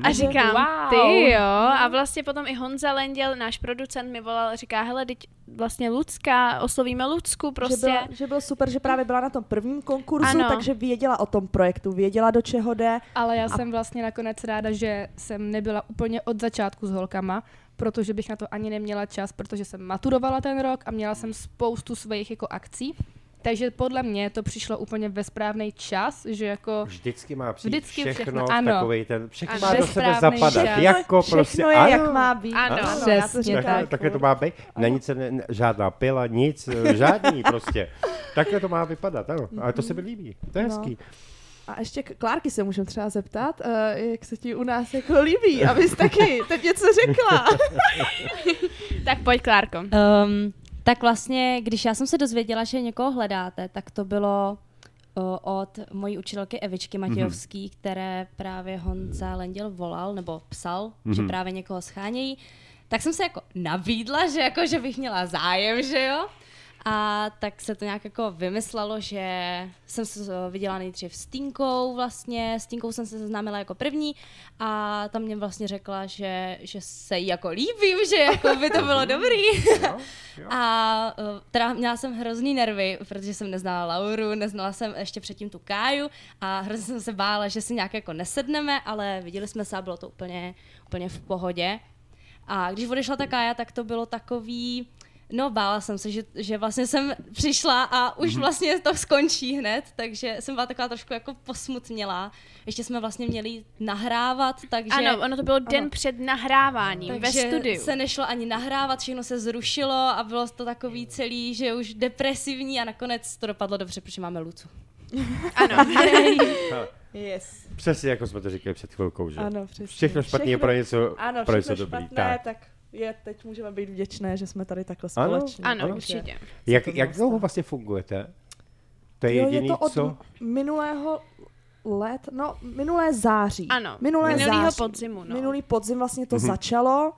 A říkám, Wow. ty jo. A vlastně potom i Honza Lenděl, náš producent, mi volal, říká, hele, teď vlastně Lucka, oslovíme Lucku že, prostě. byla, že bylo super, že právě byla na tom prvním konkurzu, Ano. takže věděla o tom projektu, věděla do čeho jde. Ale já jsem vlastně nakonec ráda, že jsem nebyla úplně od začátku s holkama, protože bych na to ani neměla čas, protože jsem maturovala ten rok a měla jsem spoustu svých jako akcí. Takže podle mě to přišlo úplně ve správný čas, že jako Vždycky má přijít Vždycky všechno, všechno, ano. takovej ten, všechno Ano. má do sebe zapadat, čas. jako všechno prostě, je, ano. jak má být. Ano. to Přesně říkám. Takhle, takhle to má být. Na nic se ne, ne- žádná pila, nic, eh, žádný prostě. Takhle to má vypadat, ano. Ale to se mi líbí, to je No. hezký. A ještě k Klárky se můžeme třeba zeptat, uh, jak se ti u nás jako líbí, abys taky teď něco řekla. Tak pojď, Klárko. Um, tak vlastně, když já jsem se dozvěděla, že někoho hledáte, tak to bylo o, od mojí učitelky Evičky Matějovský, mm-hmm. které právě Honza Lenděl volal, nebo psal, mm-hmm. že právě někoho schánějí. Tak jsem se jako nabídla, že jako, že bych měla zájem, že jo? A tak se to nějak jako vymyslelo, že jsem se viděla nejdřív s Tinkou vlastně, s Tinkou jsem se seznámila jako první a tam mě vlastně řekla, že, že se jí jako líbím, že jako by to bylo dobrý. a uh, teda měla jsem hrozný nervy, protože jsem neznala Lauru, neznala jsem ještě předtím tu Káju a hrozně jsem se bála, že si nějak jako nesedneme, ale viděli jsme se a bylo to úplně, úplně v pohodě. A když odešla ta Kája, tak to bylo takový, No, bála jsem se, že, že vlastně jsem přišla a už Mhm. vlastně to skončí hned, takže jsem byla taková trošku jako posmutnělá. Ještě jsme vlastně měli nahrávat, takže... Ano, ono to bylo den Ano. před nahráváním ve takže studiu. se nešlo ani nahrávat, všechno se zrušilo a bylo to takový celý, že už depresivní a nakonec to dopadlo dobře, protože máme Lucu. Ano. Yes. Přesně jako jsme to říkali před chvilkou, že? Ano, přesně. Všechno špatný je pro něco, ano, pro něco všechno dobrý. špatné, Tak. tak. Je, teď můžeme být vděčné, že jsme tady takhle Ano, společně. Ano, takže- určitě. Jak, to jak dlouho vlastně fungujete? To je Jo, jediný, je to od co... minulého let, no minulé září. Ano, minulé minulýho září. podzimu, no. Minulý podzim vlastně to Mhm. začalo,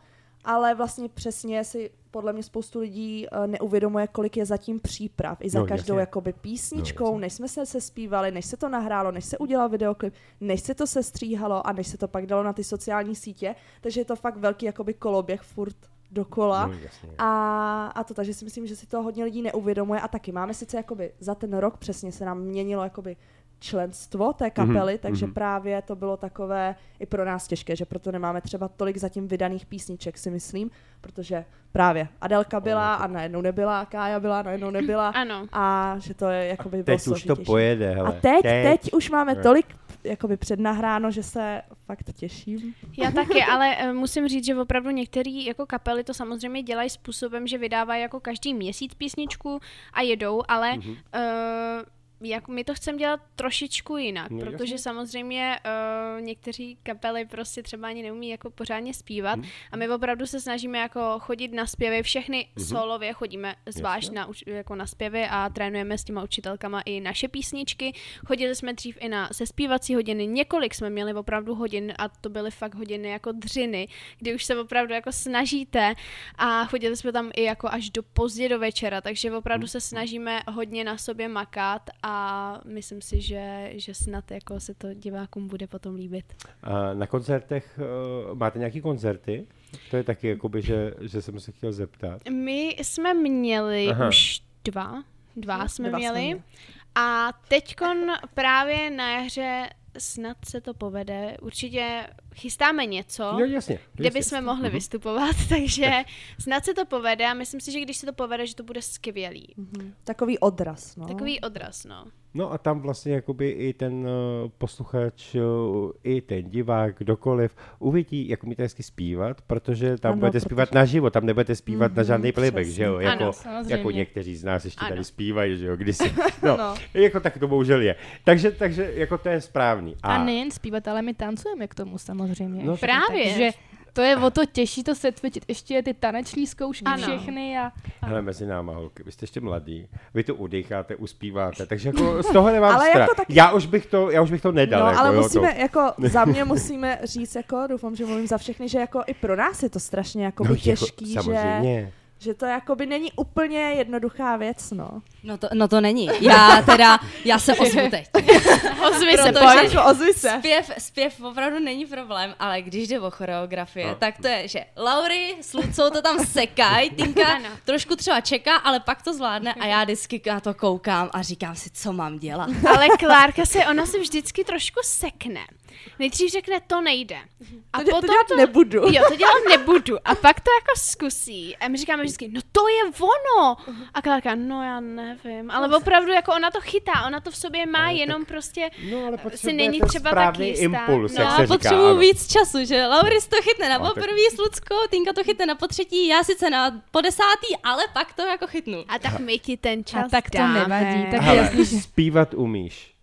ale vlastně přesně si podle mě spoustu lidí uh, neuvědomuje, kolik je zatím příprav. I za No, každou jasně. jakoby písničkou, No, jasně. než jsme se sespívali, než se to nahrálo, než se udělal videoklip, než se to sestříhalo a než se to pak dalo na ty sociální sítě. Takže je to fakt velký jakoby koloběh furt dokola. No, jasně. A, a to, takže si myslím, že si to hodně lidí neuvědomuje a taky máme sice jakoby za ten rok přesně se nám měnilo jakoby členstvo té kapely, Mhm, takže mhm. právě to bylo takové i pro nás těžké, že proto nemáme třeba tolik zatím vydaných písniček, si myslím, protože právě Adelka byla a najednou nebyla, Kája byla, najednou nebyla Ano. a že to je jakoby bylo Teď už to pojede, A hele. teď, teď už máme tolik jakoby přednahráno, že se fakt těším. Já taky, ale uh, musím říct, že opravdu některé jako kapely to samozřejmě dělají způsobem, že vydávají jako každý měsíc písničku a jedou, ale Mhm. mm-hmm. uh, jak my to chceme dělat trošičku jinak, No, jasně. protože samozřejmě uh, někteří kapely prostě třeba ani neumí jako pořádně zpívat Mhm. a my opravdu se snažíme jako chodit na zpěvy, všechny Mhm. solově chodíme zvlášť Jasně. na, jako na zpěvy a trénujeme s těma učitelkama i naše písničky. Chodili jsme dřív i na sespívací hodiny, několik jsme měli opravdu hodin a to byly fakt hodiny jako dřiny, kdy už se opravdu jako snažíte a chodili jsme tam i jako až do pozdě do večera, takže opravdu se snažíme hodně na sobě makat a myslím si, že, že snad jako se to divákům bude potom líbit. A na koncertech uh, máte nějaký koncerty? To je taky jakoby, že, že jsem se chtěl zeptat. My jsme měli Aha. Už dva, dva jsme Dva jsme měli měli. a teďkon právě na jaře snad se to povede. Určitě chystáme něco. No jasně. kde jasně. bychom mohli Mhm. vystupovat, takže snad se to povede a myslím si, že když se to povede, že to bude skvělý. Takový odraz, no. Takový odraz, no. No a tam vlastně jakoby i ten uh, posluchač, uh, i ten divák, kdokoliv, uvidí, jak umíte hezky zpívat, protože tam Ano, budete protože- zpívat naživo, tam nebudete zpívat na Mhm, žádný playback, že jo? Jako, Ano, samozřejmě. jako někteří z nás ještě Ano. tady zpívají, že jo, kdysi. No, No. jako tak to bohužel je. Takže, takže jako to je správný. A nejen zpívat, ale my tancujeme k tomu samozřejmě. No. Právě. Takže to je o to těžší to setvičit. Ještě ty taneční zkoušky Ano. všechny a Hele, mezi náma, holky, vy jste ještě mladí, vy to udecháte, uspíváte, takže jako z toho nemám Ale strach. jako taky- Já už bych to, já už bych to nedal. No, jako, ale jo, musíme, to. jako za mě musíme říct, jako doufám, že mluvím za všechny, že jako i pro nás je to strašně jako no, těžký, že, samozřejmě. že to jakoby není úplně jednoduchá věc, no. No to, no to není. Já teda, já se ozvu teď. Ozvi se, pojď. Ozvi se. Zpěv, zpěv opravdu není problém, ale když jde o choreografii, No. tak to je, že Laury s Lucou to tam sekají, Tinka Ano. trošku třeba čeká, ale pak to zvládne a já vždycky na to koukám a říkám si, co mám dělat. Ale Klárka se, ona se vždycky trošku sekne. Nejdřív řekne, to nejde. A To, dě- to potom dělat nebudu. Jo, to dělat nebudu. A pak to jako zkusí. A my říkáme vždycky, no to je ono. A Klárka, no já nevím. Ale opravdu jako ona to chytá, ona to v sobě má, Ale jenom prostě No, ale si není třeba tak jistá. impuls, No, jak Já se ano. víc času, že Lauris to chytne na No, tak- poprvý s Luckou, Tinka to chytne na potřetí, já sice na po desátý, ale pak to jako chytnu. A tak my ti ten čas A tak to dáme. nevadí, tak- Hele, jasný, že- zpívat umíš.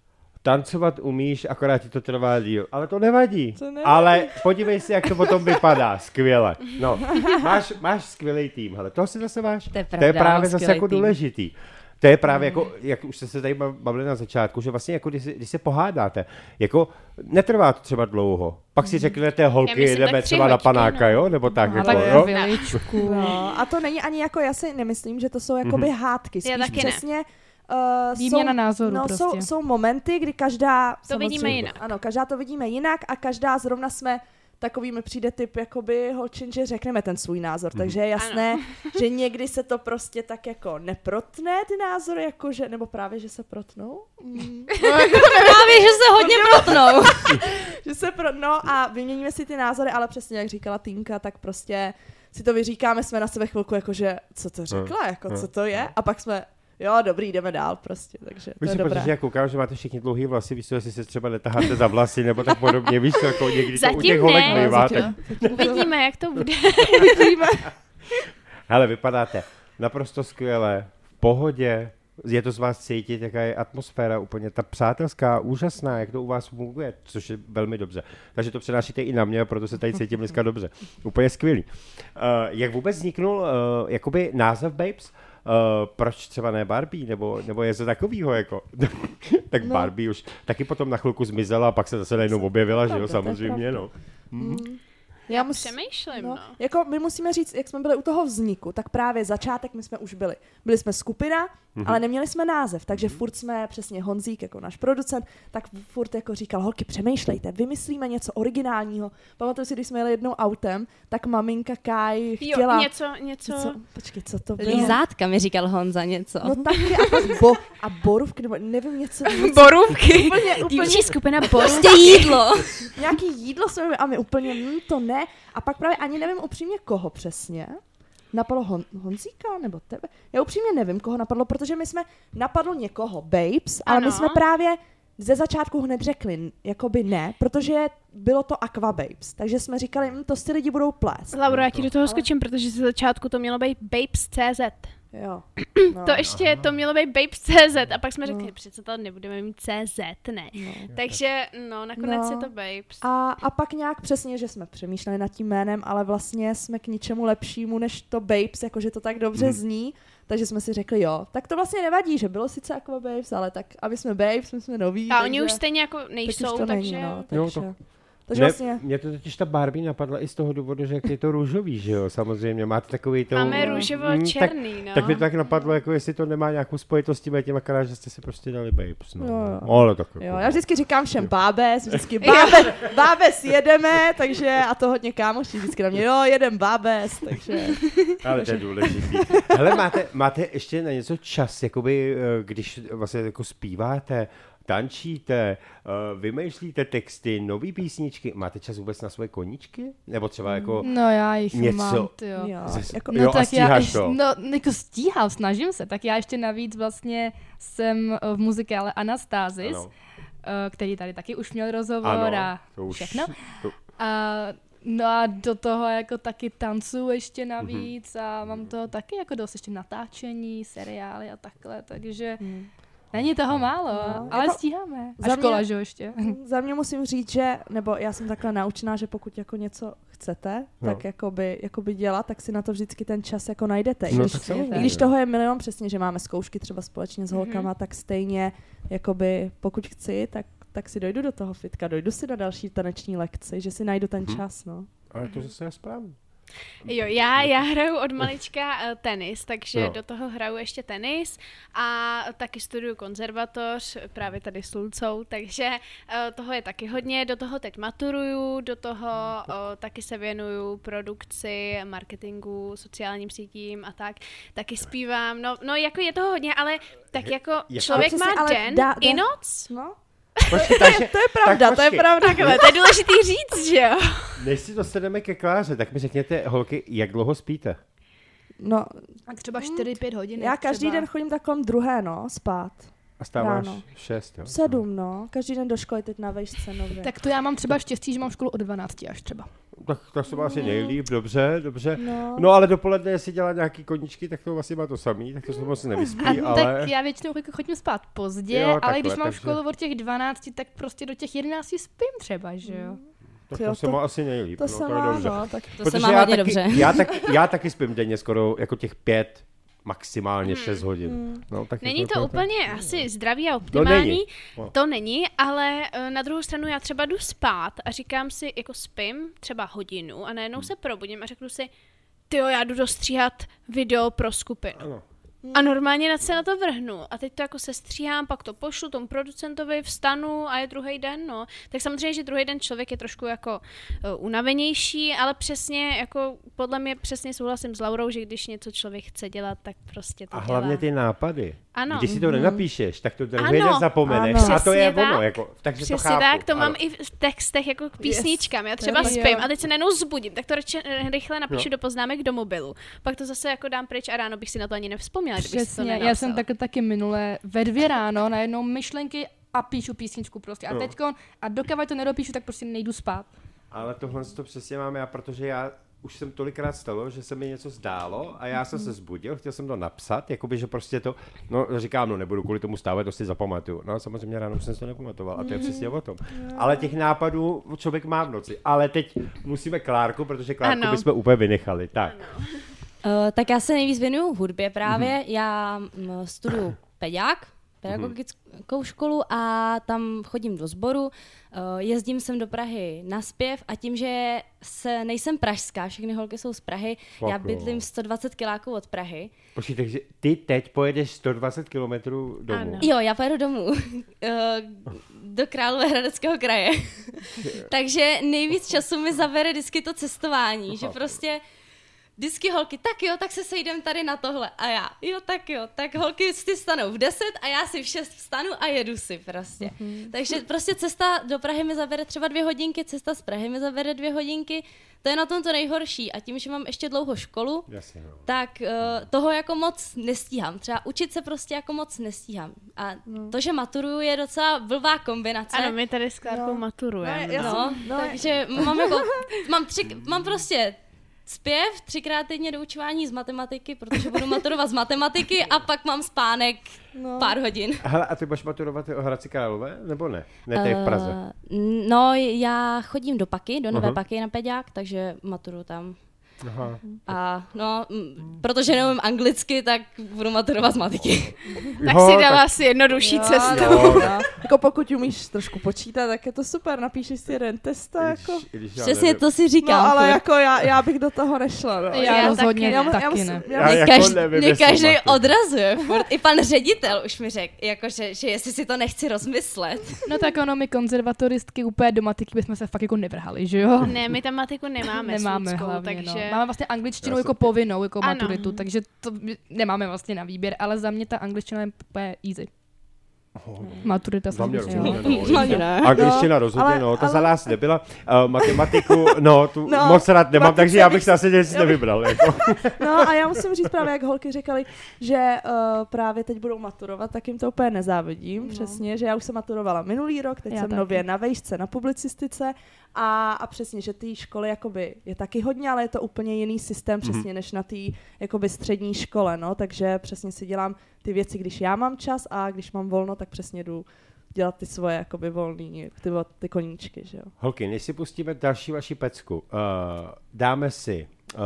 Tancovat umíš, akorát ti to trvá díl. Ale to nevadí. To nevadí. Ale podívej si, jak to potom vypadá. Skvěle. No, máš, máš skvělý tým. Hele, toho si zase máš. To je to je pravda, právě zase jako tým. důležitý. To je právě jako, jak už jste se tady bavili na začátku, že vlastně jako když, si- když se pohádáte, jako netrvá to třeba dlouho. Pak si řeknete, holky, myslím, jdeme třeba na hoďky, panáka, no. jo? Nebo tak, A jako, jo? viličku. No, a to není ani jako, já si nemyslím, že to jsou jakoby Mhm. hádky. Spíš Já taky ne. přesně Uh, Výměna názorů no, prostě. jsou, jsou momenty, kdy každá... To vidíme jinak. Ano, každá to vidíme jinak a každá zrovna jsme takový mi přijde typ jakoby holčin, že řekneme ten svůj názor, takže je jasné, že někdy se to prostě tak jako neprotne ty názory, jakože, nebo právě, že se protnou. Mm. Právě, že se hodně protnou. že se pro, no a vyměníme si ty názory, ale přesně jak říkala Týnka, tak prostě si to vyříkáme, jsme na sebe chvilku jakože, co to řekla, jako co to je, a pak jsme, jo, dobrý, jdeme dál prostě, takže to Víš, je dobré. protože já koukám, že máte všichni dlouhý vlasy, víš, co, jestli se třeba netaháte za vlasy, nebo tak podobně, víš, co, jako někdy to u Zatím těch holek ne. bývá, Zatím- tak, Uvidíme, jak to bude. hele, vypadáte naprosto skvěle, v pohodě, je to z vás cítit, jaká je atmosféra úplně, ta přátelská, úžasná, jak to u vás funguje, což je velmi dobře. Takže to přenášíte i na mě, proto se tady cítím dneska dobře. Úplně skvělý. Uh, jak vůbec vzniknul uh, jakoby název Babes? Uh, proč třeba ne Barbie, nebo, nebo je to takovýho, jako, tak No. Barbie už taky potom na chvilku zmizela a pak se zase najednou objevila, že jo, samozřejmě, no. Mm. Já mus... Přemýšlím, No, no. jako my musíme říct, jak jsme byli u toho vzniku, tak právě začátek my jsme už byli. Byli jsme skupina, Mhm. ale neměli jsme název, takže furt jsme, přesně Honzík jako náš producent, tak furt jako říkal, holky, přemýšlejte, vymyslíme něco originálního. Pamatuju si, když jsme jeli jednou autem, tak maminka Kaj chtěla... Jo, něco, něco... Co, počkej, co to bylo? Lízátka mi říkal Honza něco. No taky a pak bo, a borůvky, nebo nevím, něco, něco Borůvky. úplně, úplně Dívčí skupina Borůvky. Prostě jídlo. nějaký jídlo jsme měli a my úplně, hm, to ne. A pak právě ani nevím upřímně koho přesně. Napadlo Hon- Honzíka nebo tebe? Já upřímně nevím, koho napadlo, protože my jsme napadlo někoho, Babes, ale my Ano. jsme právě ze začátku hned řekli, jakoby ne, protože bylo to Aqua Babes. Takže jsme říkali, hm, to si lidi budou plést. Laura, já ti do toho skočím, protože ze začátku to mělo být Babes.cz. Jo. No, To ještě, to mělo být Babes.cz a pak jsme No. řekli, přece to nebudeme mít CZ, ne. no. Takže, no, nakonec No. je to Babes. A, a pak nějak přesně, že jsme přemýšleli nad tím jménem, ale vlastně jsme k ničemu lepšímu než to Babes, jakože to tak dobře Mhm. zní, takže jsme si řekli jo, tak to vlastně nevadí, že bylo sice Aqua Babes, ale tak aby jsme Babes, my jsme noví. A takže, oni už stejně jako teď už nejsou, to takže... Není, no, Jo, takže, to- takže Ne, vlastně, Mě to totiž ta Barbie napadla i z toho důvodu, že jak je to růžový, že jo, samozřejmě, máte takový to... Máme Mm, růžovo-černý, no. Tak mi to tak napadlo, jako jestli to nemá nějakou spojitost s tím, tím akorát, že jste si prostě dali babes, no. Jo, jo. Ale tak jako, jo, já vždycky říkám všem bábes, vždycky bábe, bábes jedeme, takže a to hodně kámoši vždycky na mě, jo, jedem bábes, takže Ale to je důležitý. Hele, máte, máte ještě na něco čas, jakoby, eh, když vlastně jako zpíváte, tančíte, eh, vymýšlíte texty, nové písničky, máte čas vůbec na svoje koníčky? Nebo třeba jako... No já jich Něco- mám, tyjo. jo, Zas- jako, Jo, No a tak já ještě, to? no jako stíhám, snažím se, tak já ještě navíc vlastně jsem eh, v muzikále Anastázis, Ano. eh, který tady taky už měl rozhovor Ano, a to už, všechno. To, A no a do toho jako taky tancuju ještě navíc Mhm. a mám toho taky jako dost ještě natáčení, seriály a takhle, takže Hmm. Není toho málo, No, ale jako stíháme. za A škola, mě- že jo, ještě. Za mě musím říct, že, nebo já jsem takhle naučená, že pokud jako něco chcete, No. tak jakoby, jakoby dělat, tak si na to vždycky ten čas jako najdete. I no, když, tak I když toho je milion přesně, že máme zkoušky třeba společně Mhm. s holkama, tak stejně, jakoby, pokud chci, tak, tak si dojdu do toho fitka, dojdu si na další taneční lekci, že si najdu ten Mhm. čas, no. ale to zase je správně. Jo, já, já hraju od malička uh, tenis, takže Jo. do toho hraju ještě tenis. A taky studuju konzervatoř, právě tady s Lulcou, takže uh, toho je taky hodně, do toho teď maturuju, do toho uh, taky se věnuju produkci, marketingu, sociálním sítím a tak, taky zpívám, no, no jako je toho hodně, ale tak jako člověk má den dá- i dá- noc, no. Počkej, takže, To je pravda, tak to je pravda. takhle, to je důležitý říct, že jo? Než si dostaneme ke Kláře, tak mi řekněte, holky, jak dlouho spíte? No, Tak třeba 4-5 hodin. já každý třeba. den chodím tak kolem druhé, no, spát. A stáváš Ráno. šest, jo? Sedm, no. Každý den do školy teď na vejšce nově. Tak to já mám třeba štěstí, že mám školu od 12 až třeba. Tak, tak se má asi nejlíp, dobře, dobře. No. No ale dopoledne, jestli dělá nějaký koníčky, tak to vlastně má to samý, tak to se moc nevyspí, A ale... tak já většinou chodím spát pozdě, Jo, ale takhle, když mám takže- školu od těch 12, tak prostě do těch 11 spím třeba, že jo. Tak Ty to jo, se to- má asi nejlíp, To no, se to je má, dobře. no, tak To se má hodně taky, dobře. Já, tak, já taky spím denně skoro jako těch pět, maximálně 6 hodin. No, tak Není to je úplně asi zdravý a No, optimální. není. No. To není, ale eh, na druhou stranu já třeba jdu spát a říkám si, jako spím třeba hodinu a najednou se probudím a řeknu si, tyjo, já jdu dostříhat video pro skupinu. Ano. A normálně na se na to vrhnu. A teď to jako se stříhám, pak to pošlu tomu producentovi, vstanu a je druhý den, no. Tak samozřejmě, že druhý den člověk je trošku jako uh, unavenější, ale přesně jako podle mě přesně souhlasím s Laurou, že když něco člověk chce dělat, tak prostě to A dělá. hlavně ty nápady. Ano. Když si to nenapíšeš, tak to druhý Ano. den zapomeneš. Ano. A to je Přesně ono, tak. jako, takže to Přesně chápu. tak, to mám ano. i v textech jako k písničkám. Já třeba Jo. spím a teď se najednou zbudím, tak to rychle napíšu Jo. do poznámek do mobilu. Pak to zase jako dám pryč a ráno bych si na to ani nevzpomněla, si to Přesně, nenapsala. já jsem takhle taky minule ve dvě ráno najednou myšlenky a píšu písničku prostě. A No. teďko, a dokud to nedopíšu, tak prostě nejdu spát. Ale tohle to přesně mám já, protože já už jsem tolikrát stalo, že se mi něco zdálo a já jsem se zbudil, chtěl jsem to napsat, jakoby, že prostě to, no říkám, no nebudu kvůli tomu stávat, to si zapamatuju. No samozřejmě ráno jsem si to nepamatoval a to je přesně o tom. Ale těch nápadů člověk má v noci. Ale teď musíme Klárku, protože Klárku Ano. bychom úplně vynechali. Tak. Uh, tak já se nejvíc věnuju hudbě právě. Mhm. Mm-hmm. Já mm, studuju pedák, pedagogickou školu a tam chodím do sboru, uh, jezdím sem do Prahy na zpěv a tím, že se nejsem pražská, všechny holky jsou z Prahy, já Fakt jo. bydlím 120 kiláků od Prahy. Počkej, takže ty teď pojedeš 120 km domů. Ano. Jo, já pojedu domů eh, do Královéhradeckého kraje. Takže nejvíc času mi zabere vždycky to cestování, že prostě vždycky holky, tak jo, tak se sejdem tady na tohle. A já, jo, tak jo, tak holky si stanou v 10 a já si v 6 vstanu a jedu si prostě. Takže prostě cesta do Prahy mi zabere třeba dvě hodinky, cesta z Prahy mi zabere dvě hodinky. To je na tom to nejhorší. A tím, že mám ještě dlouho školu, Jasně, no. tak uh, toho jako moc nestíhám. Třeba učit se prostě jako moc nestíhám. A No. to, že maturuju, je docela blbá kombinace. Ano, my tady s Klárkou No. maturujeme. No, já no, jsem- no, takže mám jako, mám, tři, mám prostě zpěv, třikrát týdně doučování z matematiky, protože budu maturovat z matematiky a pak mám spánek No. pár hodin. Hele, a ty budeš maturovat o Hradci Králové, nebo ne? Ne, ty v Praze. Eh, no, já chodím do Paky, do Nové Aha. Paky na peďák, takže maturu tam. Aha. A no, m, protože neumím anglicky, tak budu maturovat z matiky. Tak Jo, si dala si jednodušší Jo, cestu. no, no. Jako pokud umíš trošku počítat, tak je to super, napíšeš si jeden test jako... když- i když já Přesně nevím. to si No, říkám. ale furt. jako já, já bych do toho nešla, no. Já, já rozhodně já, mu- já taky musím, ne. já Já musím, jako nevím, mě každý odrazuje furt. I pan ředitel už mi řekl, jakože, že jestli si to nechci rozmyslet. No tak ono, my konzervatoristky úplně do matiky bychom se fakt jako nevrhali, že jo? Ne, my tam matiku nemáme, Nemáme hlavně, takže... Máme vlastně angličtinu jako povinnou, jako Ano. maturitu, takže to nemáme vlastně na výběr, ale za mě ta angličtina je úplně easy. Maturita Za mě samozřejmě. rozhodně, no. Angličtina No, rozhodně, ale- no, to ale- za nás nebyla. Uh, matematiku, no, tu No, moc rád nemám, matice takže já bych bych se asi nic nevybral. Jako. No a já musím říct právě, jak holky říkali, že uh, právě teď budou maturovat, tak jim to úplně nezávidím, no. přesně, že já už jsem maturovala minulý rok, teď Já jsem taky. nově na vejšce na publicistice a, a přesně, že té školy jakoby je taky hodně, ale je to úplně jiný systém přesně, než na té jakoby střední škole, no, takže přesně si dělám ty věci, když já mám čas a když mám volno, tak přesně jdu dělat ty svoje jakoby volný, ty, ty koníčky, že jo. Holky, než si pustíme další vaši pecku, uh, dáme si, uh,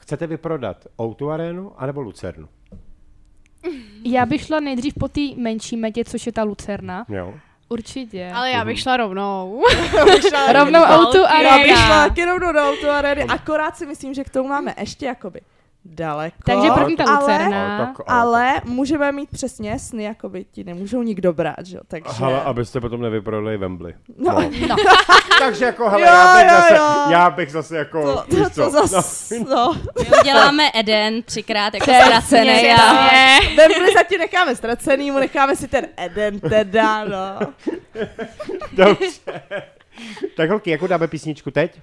chcete vyprodat Outu Arenu anebo Lucernu? Já bych šla nejdřív po té menší metě, což je ta Lucerna. Jo. Určitě. Ale já bych šla rovnou. Rovnou autu a Já bych šla taky rovnou do autoareny, akorát si myslím, že k tomu máme ještě jakoby daleko. Takže první ta ale, Lucerna. Ale tak- ale můžeme mít přesně sny, jakoby ti nemůžou nikdo brát, že jo, takže... Hele, abyste potom nevyprodali Wembley. No. No. Takže jako, hele, Jo, já, bych jo, zase, jo. já bych zase jako, To, to, to zas, no. no. My uděláme Eden třikrát jako ztracený. Wembley zatím necháme ztracenýmu, necháme si ten Eden teda, no. Dobře. tak holky, jakou dáme písničku teď?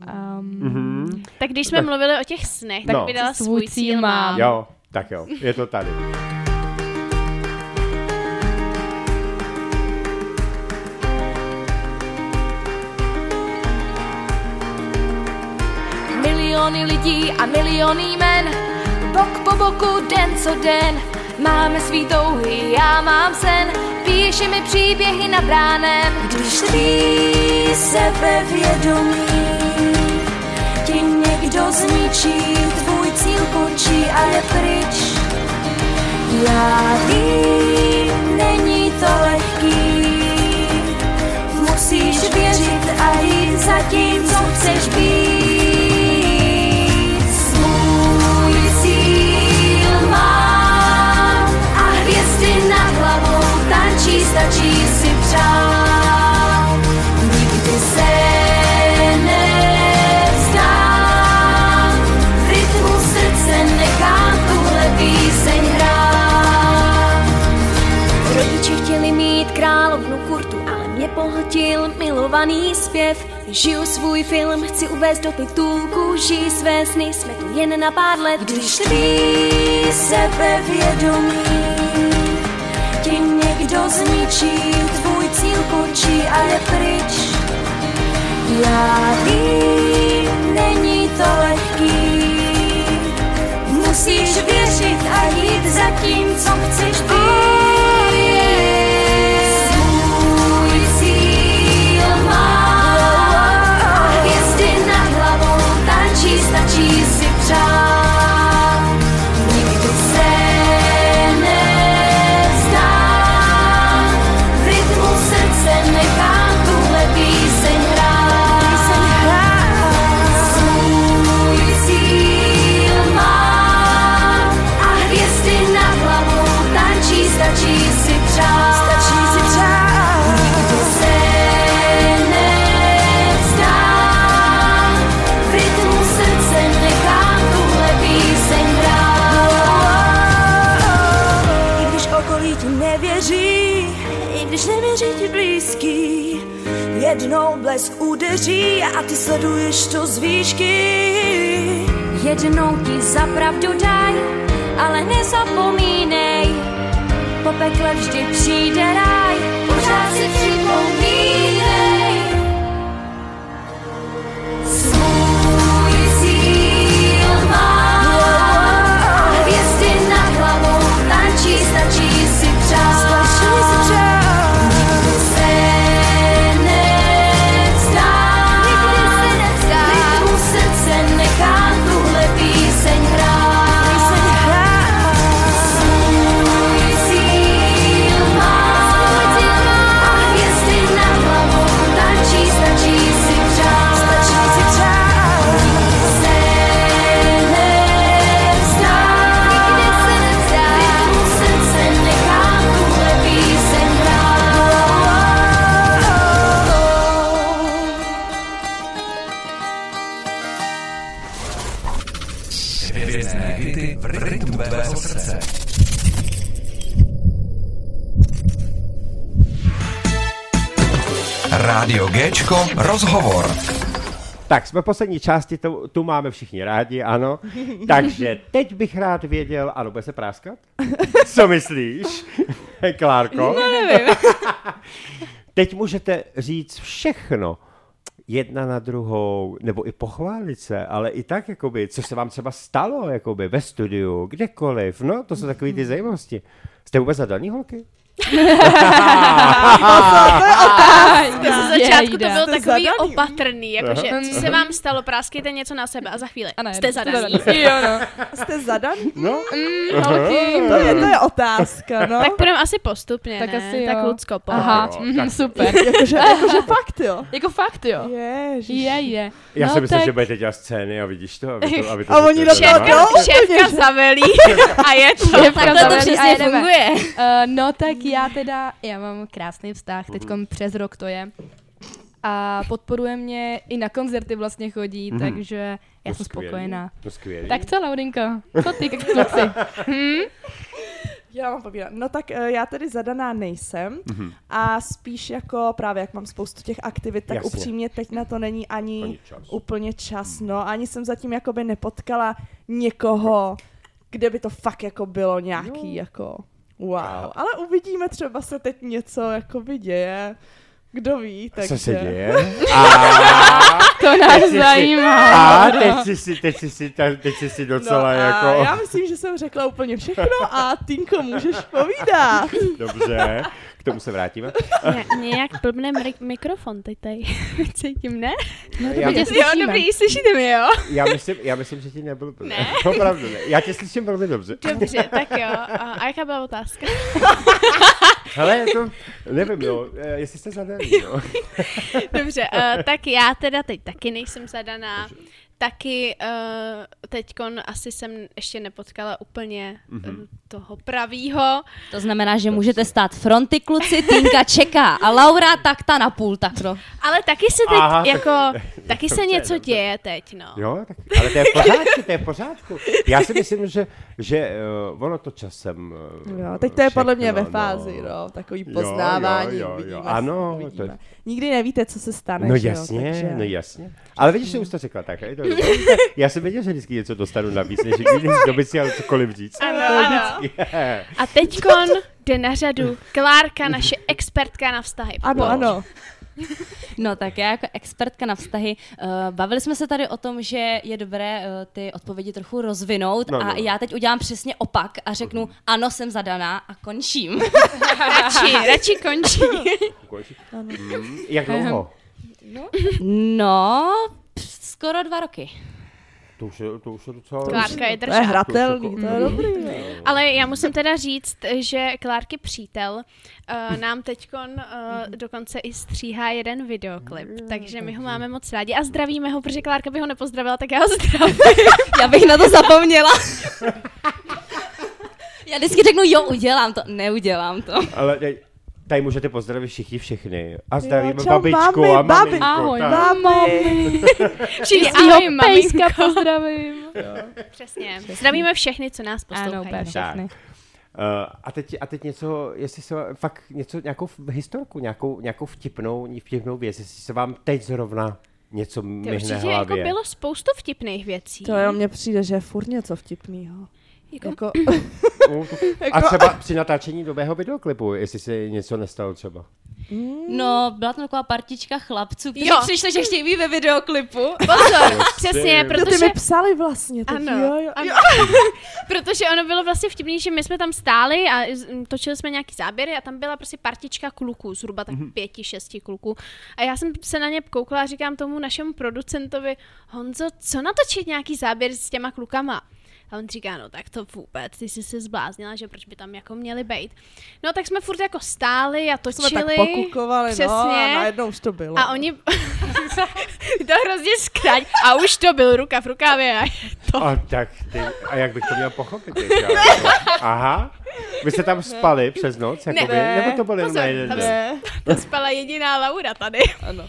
Um, mm-hmm. Tak když jsme tak, mluvili o těch snech, tak no. vydala svůj cíl mám. Jo, tak jo, je to tady. miliony lidí a miliony jmen. Bok po boku, den co den, máme svý touhy, já mám sen, píše mi příběhy nad ránem. Když ty sebevědomí někdo zničí, tvůj cíl končí a je pryč. Já vím, není to lehký, musíš věřit a jít za tím, co chceš být. Milovaný zpěv. Žiju svůj film, chci uvést do titulku, žij své sny, jsme tu jen na pár let. Když tvý sebevědomí ti někdo zničí, tvůj cíl končí a je pryč. Já vím, není to lehký, musíš věřit a jít za tím, co chceš být. artista te sepjar. Jednou blesk udeří a ty sleduješ to z výšky. Jednou ti za pravdu daj, ale nezapomínej, po pekle vždy přijde ráj, pořád si připomínej. Jsme v poslední části, tu, tu máme všichni rádi, ano. Takže teď bych rád věděl, ano, bude se práskat? Co myslíš, Klárko? No, nevím. Teď můžete říct všechno, jedna na druhou, nebo i pochválit se, ale i tak, jakoby, co se vám třeba stalo, jakoby, ve studiu, kdekoliv, no, to jsou takové ty zajímavosti. Jste vůbec zadaný, holky? Ze začátku to bylo takový zadaný. opatrný, jakože co se vám stalo, práskejte něco na sebe a za chvíli Ano, jste jste zadaný. Jo, no. Jste zadaný? No, Holky. To je, to je otázka, no. Tak půjdeme asi postupně, Tak ne? asi jo. Tak Lucko, pohoď. Aha, mhm, tak- super. Jakože, jakože fakt, jo. Jako fakt, jo. Ježiš. Je, je. já No jsem myslel, tak- že budete dělat scény a vidíš to, aby to, aby to A oni do toho to? Šéfka zavelí a je to. Šéfka to zavelí a jedeme. funguje. Uh, no tak já teda, já mám krásný vztah, teď přes rok to je. A podporuje mě, i na koncerty vlastně chodí, Mhm. takže já No jsem skvělý, spokojená. No skvělý. Tak co, Laurinko? Co ty, jak kluci? Hm? Já mám povídat. No tak eh, já tedy zadaná nejsem Mhm. a spíš jako právě jak mám spoustu těch aktivit, tak Jasně. upřímně teď na to není ani, Ani čas. úplně čas, no. Ani jsem zatím jakoby nepotkala někoho, kde by to fakt jako bylo nějaký jako wow. Ale uvidíme, třeba se teď něco jakoby děje. Kdo ví, takže... Co se děje? A, To nás teď zajímá. A teď jsi si, teď jsi si, ta- teď jsi si No docela a jako... já myslím, že jsem řekla úplně všechno a Tinko, můžeš povídat. Dobře, k tomu se vrátíme. Ně, nějak blbne mri- mikrofon teď tady. Cítím, ne? Já, tě Jo, dobrý, slyšíte mi, jo? já, myslím, já myslím, že ti nebyl ne. Opravdu ne. Já tě slyším velmi dobře. Dobře, tak jo. A, a jaká byla otázka? Hele, to, nevím, no, eh, jestli jste zadaný, no. Dobře, uh, tak já teda teď taky nejsem zadaná. Taky uh, teďkon asi jsem ještě nepotkala úplně mm-hmm. toho pravýho. To znamená, že můžete stát fronty, kluci, Tinka čeká a Laura tak ta na půl, tak no. Ale taky se teď, Aha, tak- jako, taky se dobře, něco dobře. děje teď, no. Jo, tak, ale to je v pořádku, to je v pořádku. Já si myslím, že, že uh, ono to časem... Uh, Jo, teď to je podle mě ve všechno, fázi, no, takový Jo, poznávání, jo, jo, jo. uvidíme, Ano, uvidíme. to je- Nikdy nevíte, co se stane, No že jo, jasně, takže... no jasně. Ale vidíš, že už to řekla tak. Je to. Já jsem věděl, že vždycky něco dostanu navíc, než když kdo by si ale cokoliv říct. Ano, To ano. vždycky. A teďkon jde na řadu Klárka, naše expertka na vztahy. Ano, ano. No tak já jako expertka na vztahy, uh, bavili jsme se tady o tom, že je dobré uh, ty odpovědi trochu rozvinout No, a no. já teď udělám přesně opak a řeknu ano, jsem zadaná a končím. Radši, radši končí. Mm, Jak dlouho? No, pff, skoro dva roky. To už je, to už je docela... Klárka je To je držák. hratelný, to je dobrý. no. Ale já musím teda říct, že Klárky přítel uh, nám teďkon uh, dokonce i stříhá jeden videoklip, takže my ho máme moc rádi a zdravíme ho, protože Klárka by ho nepozdravila, tak já ho zdravím. Já bych na to zapomněla. Já vždycky řeknu, jo, udělám to. Neudělám to. Ale tady můžete pozdravit všichni všechny. A zdravíme čau, babičku mami, a babi- maminku. Ahoj, tak. Mami. Všichni, ahoj, maminko. pejska pozdravím. Přesně. Zdravíme všechny, co nás Ano, poslouchají. úplně všechny. Uh, a, teď, a teď něco, jestli se vám- fakt něco, nějakou historku, nějakou, nějakou vtipnou, vtipnou věc, jestli se vám teď zrovna něco To myhne určitě jako hlavě. bylo spoustu vtipných věcí. To jo, mně přijde, že je furt něco vtipného. Jako, Jako, No, A třeba při natáčení nového videoklipu, jestli se něco nestalo třeba. No, byla tam taková partička chlapců, kteří Jo. přišli, že chtějí být ve videoklipu. pozor, přesně, jo, ty protože... mi psali vlastně. Tak Ano, jo, jo. ano. Protože ono bylo vlastně vtipný, že my jsme tam stáli a točili jsme nějaký záběry a tam byla prostě partička kluků, zhruba tak pěti, šesti kluků. A já jsem se na ně koukla a říkám tomu našemu producentovi, Honzo, co natočit nějaký záběr s těma klukama? A on říká, no tak to vůbec, ty jsi se zbláznila, že proč by tam jako měli být. No tak jsme furt jako stáli a točili. Jsme tak pokukovali, Přesně. no a najednou už to bylo. A oni to hrozně zkrať a už to byl ruka v rukávě a je to A tak ty, a jak bych to měl pochopit? Aha, vy jste tam spali přes noc, jakoby, Ne. nebo to bylo jenom Pozor, jeden tam den? Ne, To spala jediná Laura tady. ano.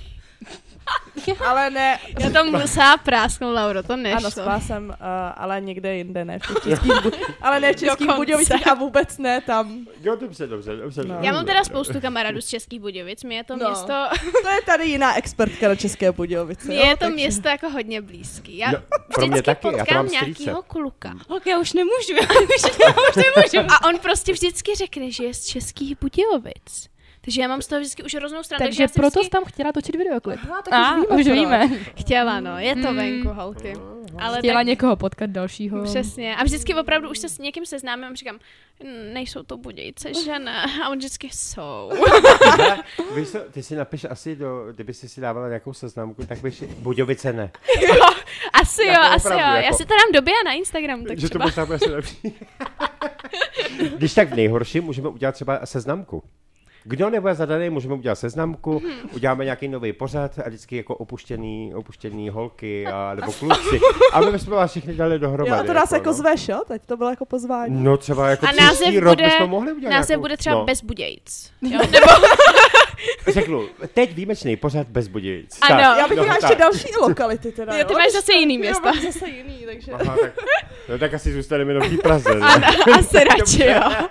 Ale ne, Já to musela prásknout, Lauro, to ano, nešlo. spala jsem, uh, ale někde jinde, ne v českých, bu- ale ne v českých. Budějovicích a vůbec ne tam. Jo, dobře, dobře, dobře. No. Já mám teda spoustu kamarádů z Českých Budějovic, mě je to No. město, To je tady jiná expertka na České Budějovice. mě je to takže- město jako hodně blízký. Já No, pro mě vždycky taky, já to potkám mám nějakýho kluka Ok, já už nemůžu, já už, já už nemůžu. a on prostě vždycky řekne, že je z Českých Budějovic. Takže já mám z toho vždycky už hroznou stranu. Takže já si proto jsi vždycky tam chtěla točit videoklip. Aha, tak A, už už víme, víme. proč. chtěla, no, je to Hmm. venku, holky. Ale Chtěla tak, někoho potkat dalšího. Přesně. A vždycky opravdu už se s někým seznámím a říkám, "Mm, nejsou to budějce, že ne? A on vždycky jsou. Víš co, ty si napiš asi, do, kdyby jsi si dávala nějakou seznamku, tak bych Budějovice ne. jo, asi jo, Jako asi opravdu, jo. Já jako- si to dám době na Instagramu, tak že to třeba. možná bude asi lepší. Když tak v nejhorším můžeme udělat třeba seznamku. Kdo nebude zadaný, můžeme udělat seznamku, uděláme nějaký nový pořad a vždycky jako opuštěný, opuštěný holky a, nebo kluci. A my bychom vás všichni dali dohromady. Jo, a to nás jako no. zveš, jo? Teď to bylo jako pozvání. No třeba jako A příští název rok bude, bychom mohli udělat název nějakou, bude třeba no, bez Budějc. Jo? Řeknu, teď výjimečný pořad bez Budějic. Ano. Tak, Já bych no, měla ještě tak. další lokality teda, Jo, jo? ty máš zase jiný Jo, města. mám zase jiný, takže... Aha, tak, no tak asi zůstaneme jenom v Praze. Ano, asi radši, jo.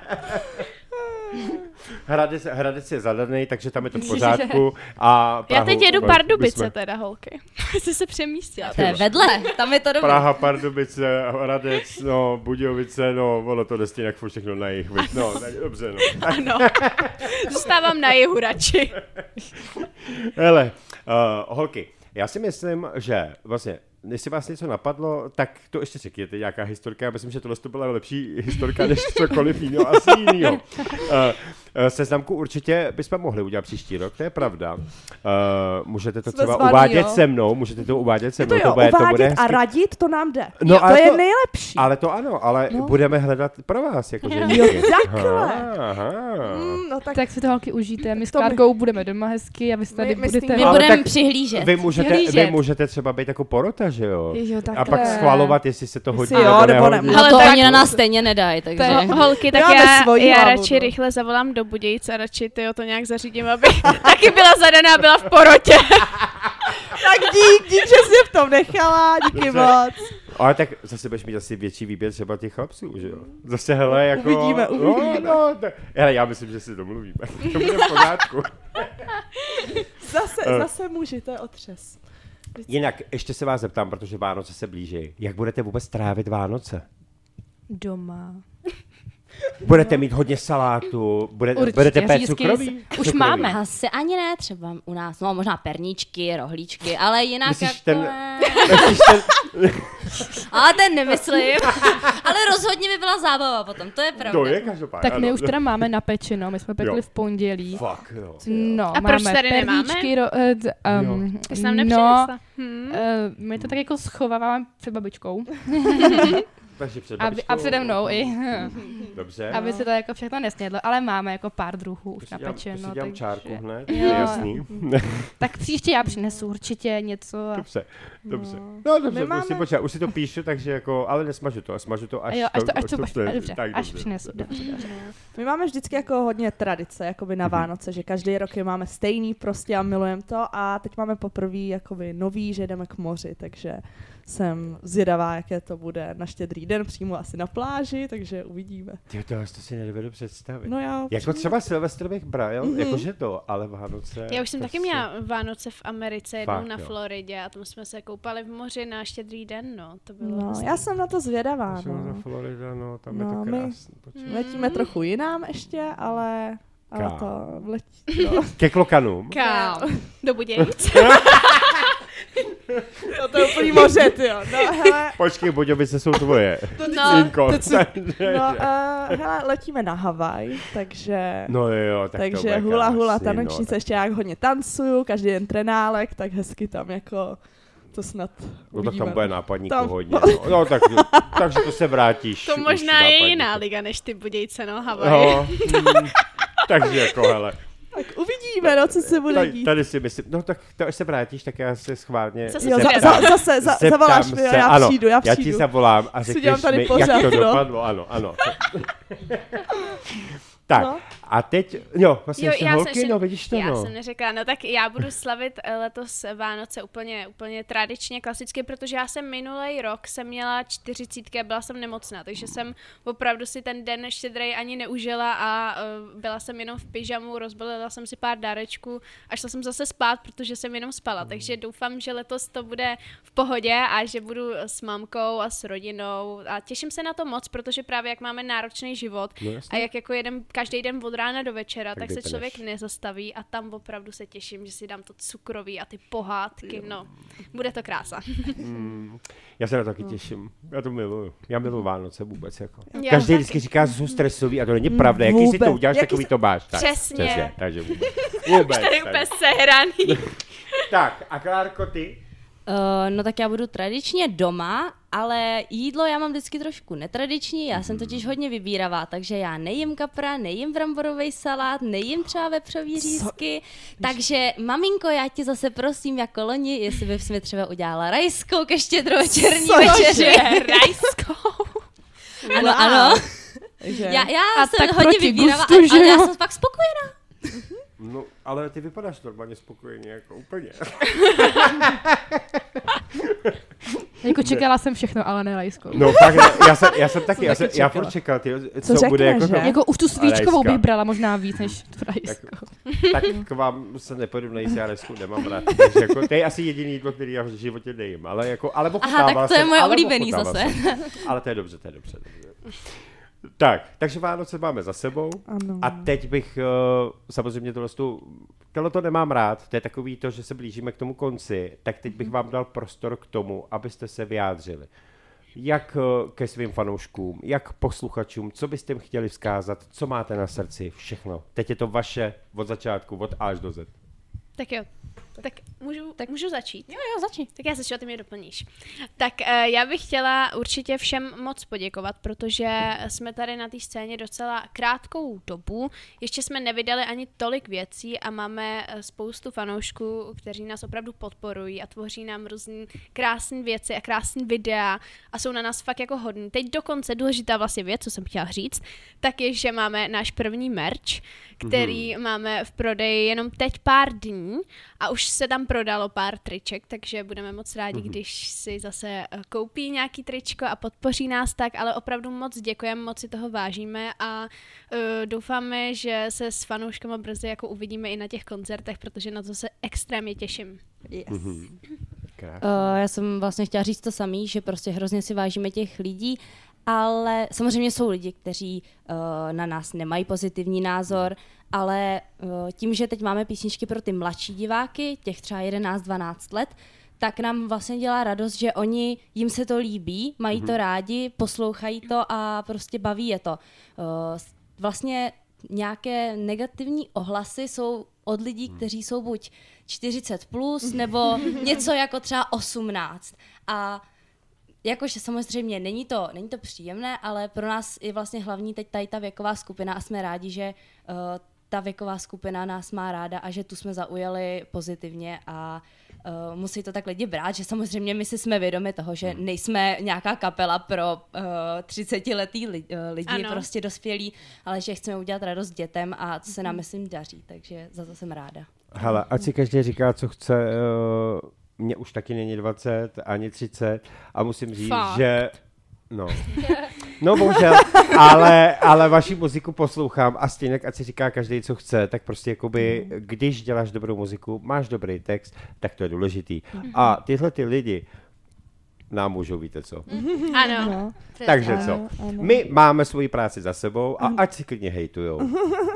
Hradec, Hradec je zadaný, takže tam je to v pořádku. A Já Prahu teď jedu Pardubice bychom- teda, holky. Jsi se přemístila. To je vedle, tam je to dobré. Praha, Pardubice, Hradec, no, Budějovice, no, ono to jde stejně jak furt všechno na jich, no, tak dobře, no. Ano. Zůstávám na jihu radši. Hele, uh, holky, já si myslím, že vlastně jestli vás něco napadlo, tak to ještě řekněte, nějaká historka. Já myslím, že tohle to byla lepší historka, než cokoliv jiného, asi jinýho. Uh, uh, seznamku určitě bychom mohli udělat příští rok, to je pravda. Uh, můžete to Jsme třeba zvaný, uvádět jo. se mnou, můžete to uvádět se To mnou, jo, bude, to bude a radit, to nám jde. No, to ale je to- nejlepší. Ale to ano, ale No. budeme hledat pro vás, jako Jo, takhle. Aha, aha. Mm, no tak, Tak si to holky užijte. My s To Klárkou budeme doma hezky a vy se tady My- budete... My budeme přihlížet. Vy můžete, vy můžete třeba být jako porota, že jo? Jo, A pak schvalovat, jestli se to hodí jo, nebo ne. nehodí. Ale Ale to oni na nás stejně nedají, takže... je- Holky, tak já, svoji já hlavu, radši no. rychle zavolám do Budějic a radši ty to nějak zařídím, aby taky byla zadaná a byla v porotě. tak dík, dík, že jsi v tom nechala, díky Dobře. moc. Ale tak zase budeš mít asi větší výběr třeba těch chlapců, že jo? Zase hele, jako... Uvidíme, uvidíme. No, no, tak, hele, já myslím, že si domluvíme. to bude v pořádku. Zase, Eh. zase muži, to je otřes. Jinak, ještě se vás zeptám, protože Vánoce se blíží. Jak budete vůbec trávit Vánoce? Doma. Budete mít hodně salátu, budete, Určitě, budete řízky cukroví? už Cukroví. máme. Asi ani ne, třeba u nás, no možná perníčky, rohlíčky, ale jinak Myslíš jako... ten- ne. Myslíš ten, Ale ten nemyslím. ale rozhodně by byla zábava potom, to je pravda. to je každopádně. Tak my ano. už teda máme napečeno, my jsme pekli Jo. v pondělí. Fuck, jo. No, A proč máme tady nemáme? perníčky, ro, uh, um, Ty jsi nám no, nepřinesla. Hm. uh, my to tak jako schováváme před babičkou. Takže před Aby, a přede mnou i. Dobře. Aby se to jako všechno nesnědlo, ale máme jako pár druhů už Už si dělám, už si dělám takže- čárku hned, Jo. je jasný. Tak příště já přinesu určitě něco. A... Dobře, dobře. No dobře, My máme... si máme- počkat, už si to píšu, takže jako, ale nesmažu to, smažu to až, jo, až to, až to, to, až, dobře, tak, až dobře. přinesu. Dobře, dobře. My máme vždycky jako hodně tradice, jakoby na Vánoce, že každý rok je máme stejný prostě a milujeme to a teď máme poprvé jakoby nový, že jdeme k moři, takže jsem zvědavá, jaké to bude na štědrý den, přímo asi na pláži, takže uvidíme. Ty to, to si nedovedu představit. No já Jako třeba Silvestr bych bral, Mhm. jakože to, ale Vánoce... Já už jsem taky si- měla Vánoce v Americe, jednou Fakt, na jo. Floridě a tam jsme se koupali v moři na štědrý den, no. To bylo No, hezký. já jsem na to zvědavá, Jsem no. za Florida, no, tam No, je to my- krásný. počkej. Letíme trochu jinám ještě, ale, ale to letí, no. Ke klokanům. Kam? Do Budějic? no to je úplný moře, ty jo. No, hele, Počkej, Budějovice jsou tvoje. No, Jinko. teď No, uh, hele, letíme na Havaj, takže... no jo, tak to takže bude hula hula tanečnice, ještě jak hodně tancuju, každý den trenálek, tak hezky tam jako to snad No, no tak tam bude nápadníků Tam- hodně. No, no tak, takže to se vrátíš. to možná je jiná liga než ty Budějce, no, Havaj. No, mm, takže jako, hele. Tak uvidíme, no, co se bude Tady, dít. tady si myslím, no tak to až se vrátíš, tak já se schválně Zase Jo, za, zeptám. za, zase za, Zeptám zavoláš mi, já ano, přijdu, já Já ti přijdu. zavolám a Si řekneš dělám tady mi, pořád, jak to no. dopadlo, ano, ano. tak, No. A teď, jo, vlastně Jo, ještě já jsem holky, ještě- no vidíš to, Já no. jsem neřekla, no tak já budu slavit eh, letos Vánoce úplně, úplně tradičně, klasicky, protože já jsem minulý rok jsem měla čtyřicítky a byla jsem nemocná, takže jsem opravdu si ten den štědrej ani neužila a uh, byla jsem jenom v pyžamu, rozbalila jsem si pár dárečků a šla jsem zase spát, protože jsem jenom spala, Hmm. takže doufám, že letos to bude v pohodě a že budu s mamkou a s rodinou a těším se na to moc, protože právě jak máme náročný život No a jak jako jedem každý den od rána do večera, Tak tak, se člověk nezastaví a tam opravdu se těším, že si dám to cukroví a ty pohádky, no, bude to krása. Mm, já se na to taky těším. Já to miluju. Já miluju Vánoce vůbec. Jako. Já Každý taky. vždycky říká, že jsou stresový a to není pravda. Jaký si to uděláš, Jaký takový se- to máš. Tak, Přesně. takže vůbec. vůbec Tady tak. úplně sehraný. tak, a Klárko, ty? Uh, no tak já budu tradičně doma, ale jídlo já mám vždycky trošku netradiční, já jsem totiž hodně vybíravá, takže já nejím kapra, nejím bramborový salát, nejím třeba vepřový řízky, takže maminko, já ti zase prosím jako loni, jestli bys mi třeba udělala rajskou ke štědrovečerní večeři. Rajskou. Ano, ano. Takže Já, já A jsem hodně vybíravá, gustu, ale, že ale já jsem pak spokojená. No ale ty vypadáš normálně spokojeně, jako úplně. Jako čekala jsem všechno, ale ne rajskou. No ne, já jsem, já jsem taky, já, jsem, já furt čekal, ty, co, Co bude jako... že? Jako už tu svíčkovou bych brala možná víc než tu rajskou. Tak k vám se nepojdu najít, já resku nemám rád. Takže jako, to je asi jediný jídlo, který já v životě nejím. Ale jako, ale Aha, tak to je moje oblíbený zase. Ale to je dobře, to je dobře. dobře. Tak, takže Vánoce máme za sebou. Ano. A teď bych, uh, samozřejmě tohle, tu, tohle to nemám rád, to je takový to, že se blížíme k tomu konci, tak teď bych vám dal prostor k tomu, abyste se vyjádřili. Jak eh, ke svým fanouškům, jak posluchačům, co byste jim chtěli vzkázat, co máte na srdci, všechno. Teď je to vaše od začátku, od A až do Z. Tak jo. Tak můžu, tak můžu začít? Jo, jo, začni. Tak já začnu a ty mě doplníš. Tak uh, já bych chtěla určitě všem moc poděkovat, protože jsme tady na té scéně docela krátkou dobu. Ještě jsme nevydali ani tolik věcí a máme eh, spoustu fanoušků, kteří nás opravdu podporují a tvoří nám různé krásné věci a krásné videa a jsou na nás fakt jako hodní. Teď dokonce důležitá vlastně věc, co jsem chtěla říct, tak je, že máme náš první merch, který mm-hmm. máme v prodeji jenom teď pár dní a už se tam prodalo pár triček, takže budeme moc rádi, mm-hmm. když si zase eh, koupí nějaký tričko a podpoří nás tak, ale opravdu moc děkujeme, moc si toho vážíme a uh, doufáme, že se s fanouškama brzy jako uvidíme i na těch koncertech, protože na to se extrémně těším. Yes. Krásně. Uh, já jsem vlastně chtěla říct to samý, že prostě hrozně si vážíme těch lidí, ale samozřejmě jsou lidi, kteří uh, na nás nemají pozitivní názor, ale uh, tím, že teď máme písničky pro ty mladší diváky, těch třeba 11-12 let, tak nám vlastně dělá radost, že oni, jim se to líbí, mají to rádi, poslouchají to a prostě baví je to. Uh, vlastně nějaké negativní ohlasy jsou od lidí, kteří jsou buď 40 plus, nebo něco jako třeba 18. A jakože samozřejmě není to, není to příjemné, ale pro nás je vlastně hlavní teď tady ta věková skupina a jsme rádi, že uh, ta věková skupina nás má ráda a že tu jsme zaujali pozitivně a uh, musí to tak lidi brát, že samozřejmě my si jsme vědomi toho, že nejsme nějaká kapela pro uh, 30-letý li, uh, lidi, Ano. prostě dospělí, ale že chceme udělat radost dětem a to se nám, myslím, daří, takže za to jsem ráda. Hele, ať si každý říká, co chce, uh, mně už taky není 20, ani 30 a musím říct, Fakt. že No. No bohužel, ale, ale vaši muziku poslouchám a stejně, ať si říká každý, co chce, tak prostě jakoby, když děláš dobrou muziku, máš dobrý text, tak to je důležitý. A tyhle ty lidi nám můžou, víte co. Ano. No. Takže Ano, co? ano. My máme svoji práci za sebou a ať si klidně hejtujou.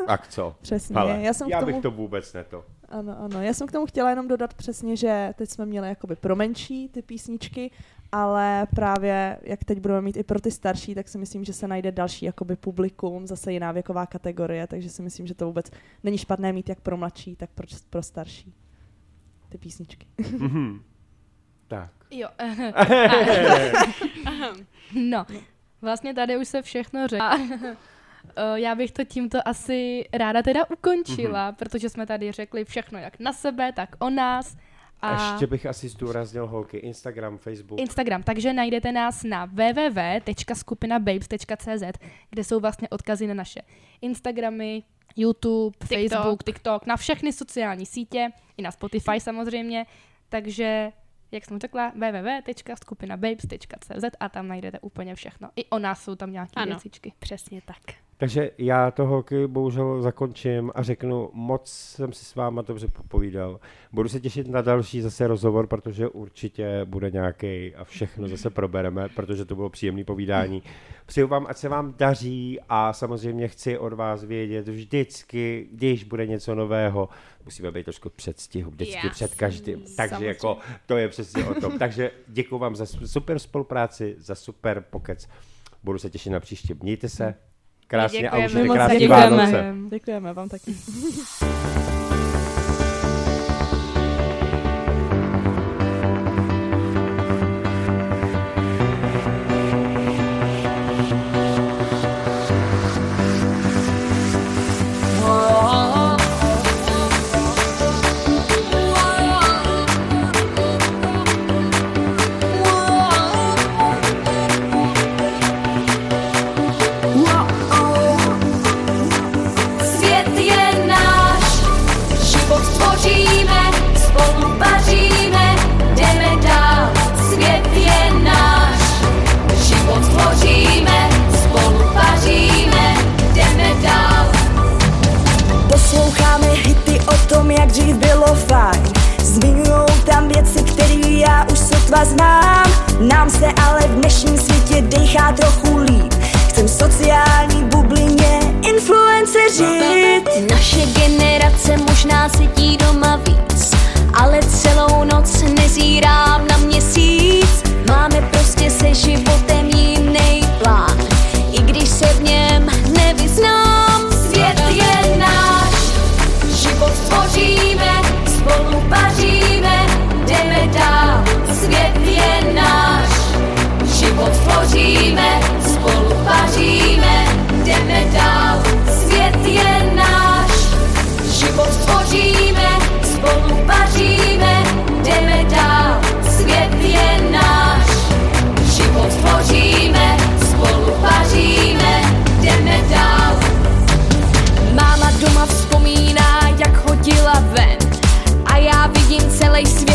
A co? Přesně. Hele, já jsem k já tomu... bych to vůbec neto. Ano, ano. Já jsem k tomu chtěla jenom dodat přesně, že teď jsme měli jakoby pro menší ty písničky, ale právě jak teď budeme mít i pro ty starší, tak si myslím, že se najde další jakoby publikum, zase jiná věková kategorie, takže si myslím, že to vůbec není špatné mít jak pro mladší, tak pro, pro starší ty písničky. Mhm. Tak. Jo. no, vlastně tady už se všechno řekl. Eh, Já bych to tímto asi ráda teda ukončila, protože jsme tady řekli všechno jak na sebe, tak o nás. A A ještě bych asi zdůraznil holky, Instagram, Facebook. Instagram, takže najdete nás na www.skupinababes.cz, kde jsou vlastně odkazy na naše Instagramy, YouTube, TikTok. Facebook, TikTok, na všechny sociální sítě, i na Spotify samozřejmě, takže jak jsem řekla, www.skupinababes.cz a tam najdete úplně všechno. I o nás jsou tam nějaké věcičky. Přesně tak. Takže já to holky bohužel zakončím a řeknu, moc jsem si s váma dobře popovídal. Budu se těšit na další zase rozhovor, protože určitě bude nějaký a všechno zase probereme, protože to bylo příjemné povídání. Přeju vám, ať se vám daří a samozřejmě chci od vás vědět vždycky, když bude něco nového, musíme být trošku předstihu, vždycky Jasný, před každým. Takže samozřejmě. jako to je přesně o tom. Takže děkuji vám za super spolupráci, za super pokec. Budu se těšit na příště. Mějte se. Krásně a děkujeme. užijte moc krásný děkujeme. Vánoce. Děkujeme vám taky. Sám, nám se ale v dnešním světě dechá trochu líp. Chcem sociální bublině influenceřit. Naše generace možná sedí doma víc, ale celou noc nezírám na měsíc. Máme prostě se životem jiný plán,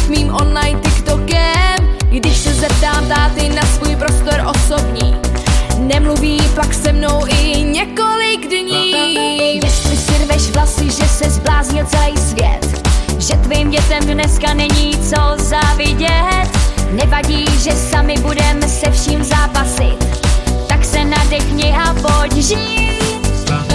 mým online TikTokem Když se zeptám táty na svůj prostor osobní. Nemluví pak se mnou i několik dní. Jestli si rveš vlasy, že se zbláznil celý svět Že tvým dětem dneska není co závidět. Nevadí, že sami budeme se vším zápasit. Tak se nadechni a pojď žít. Svět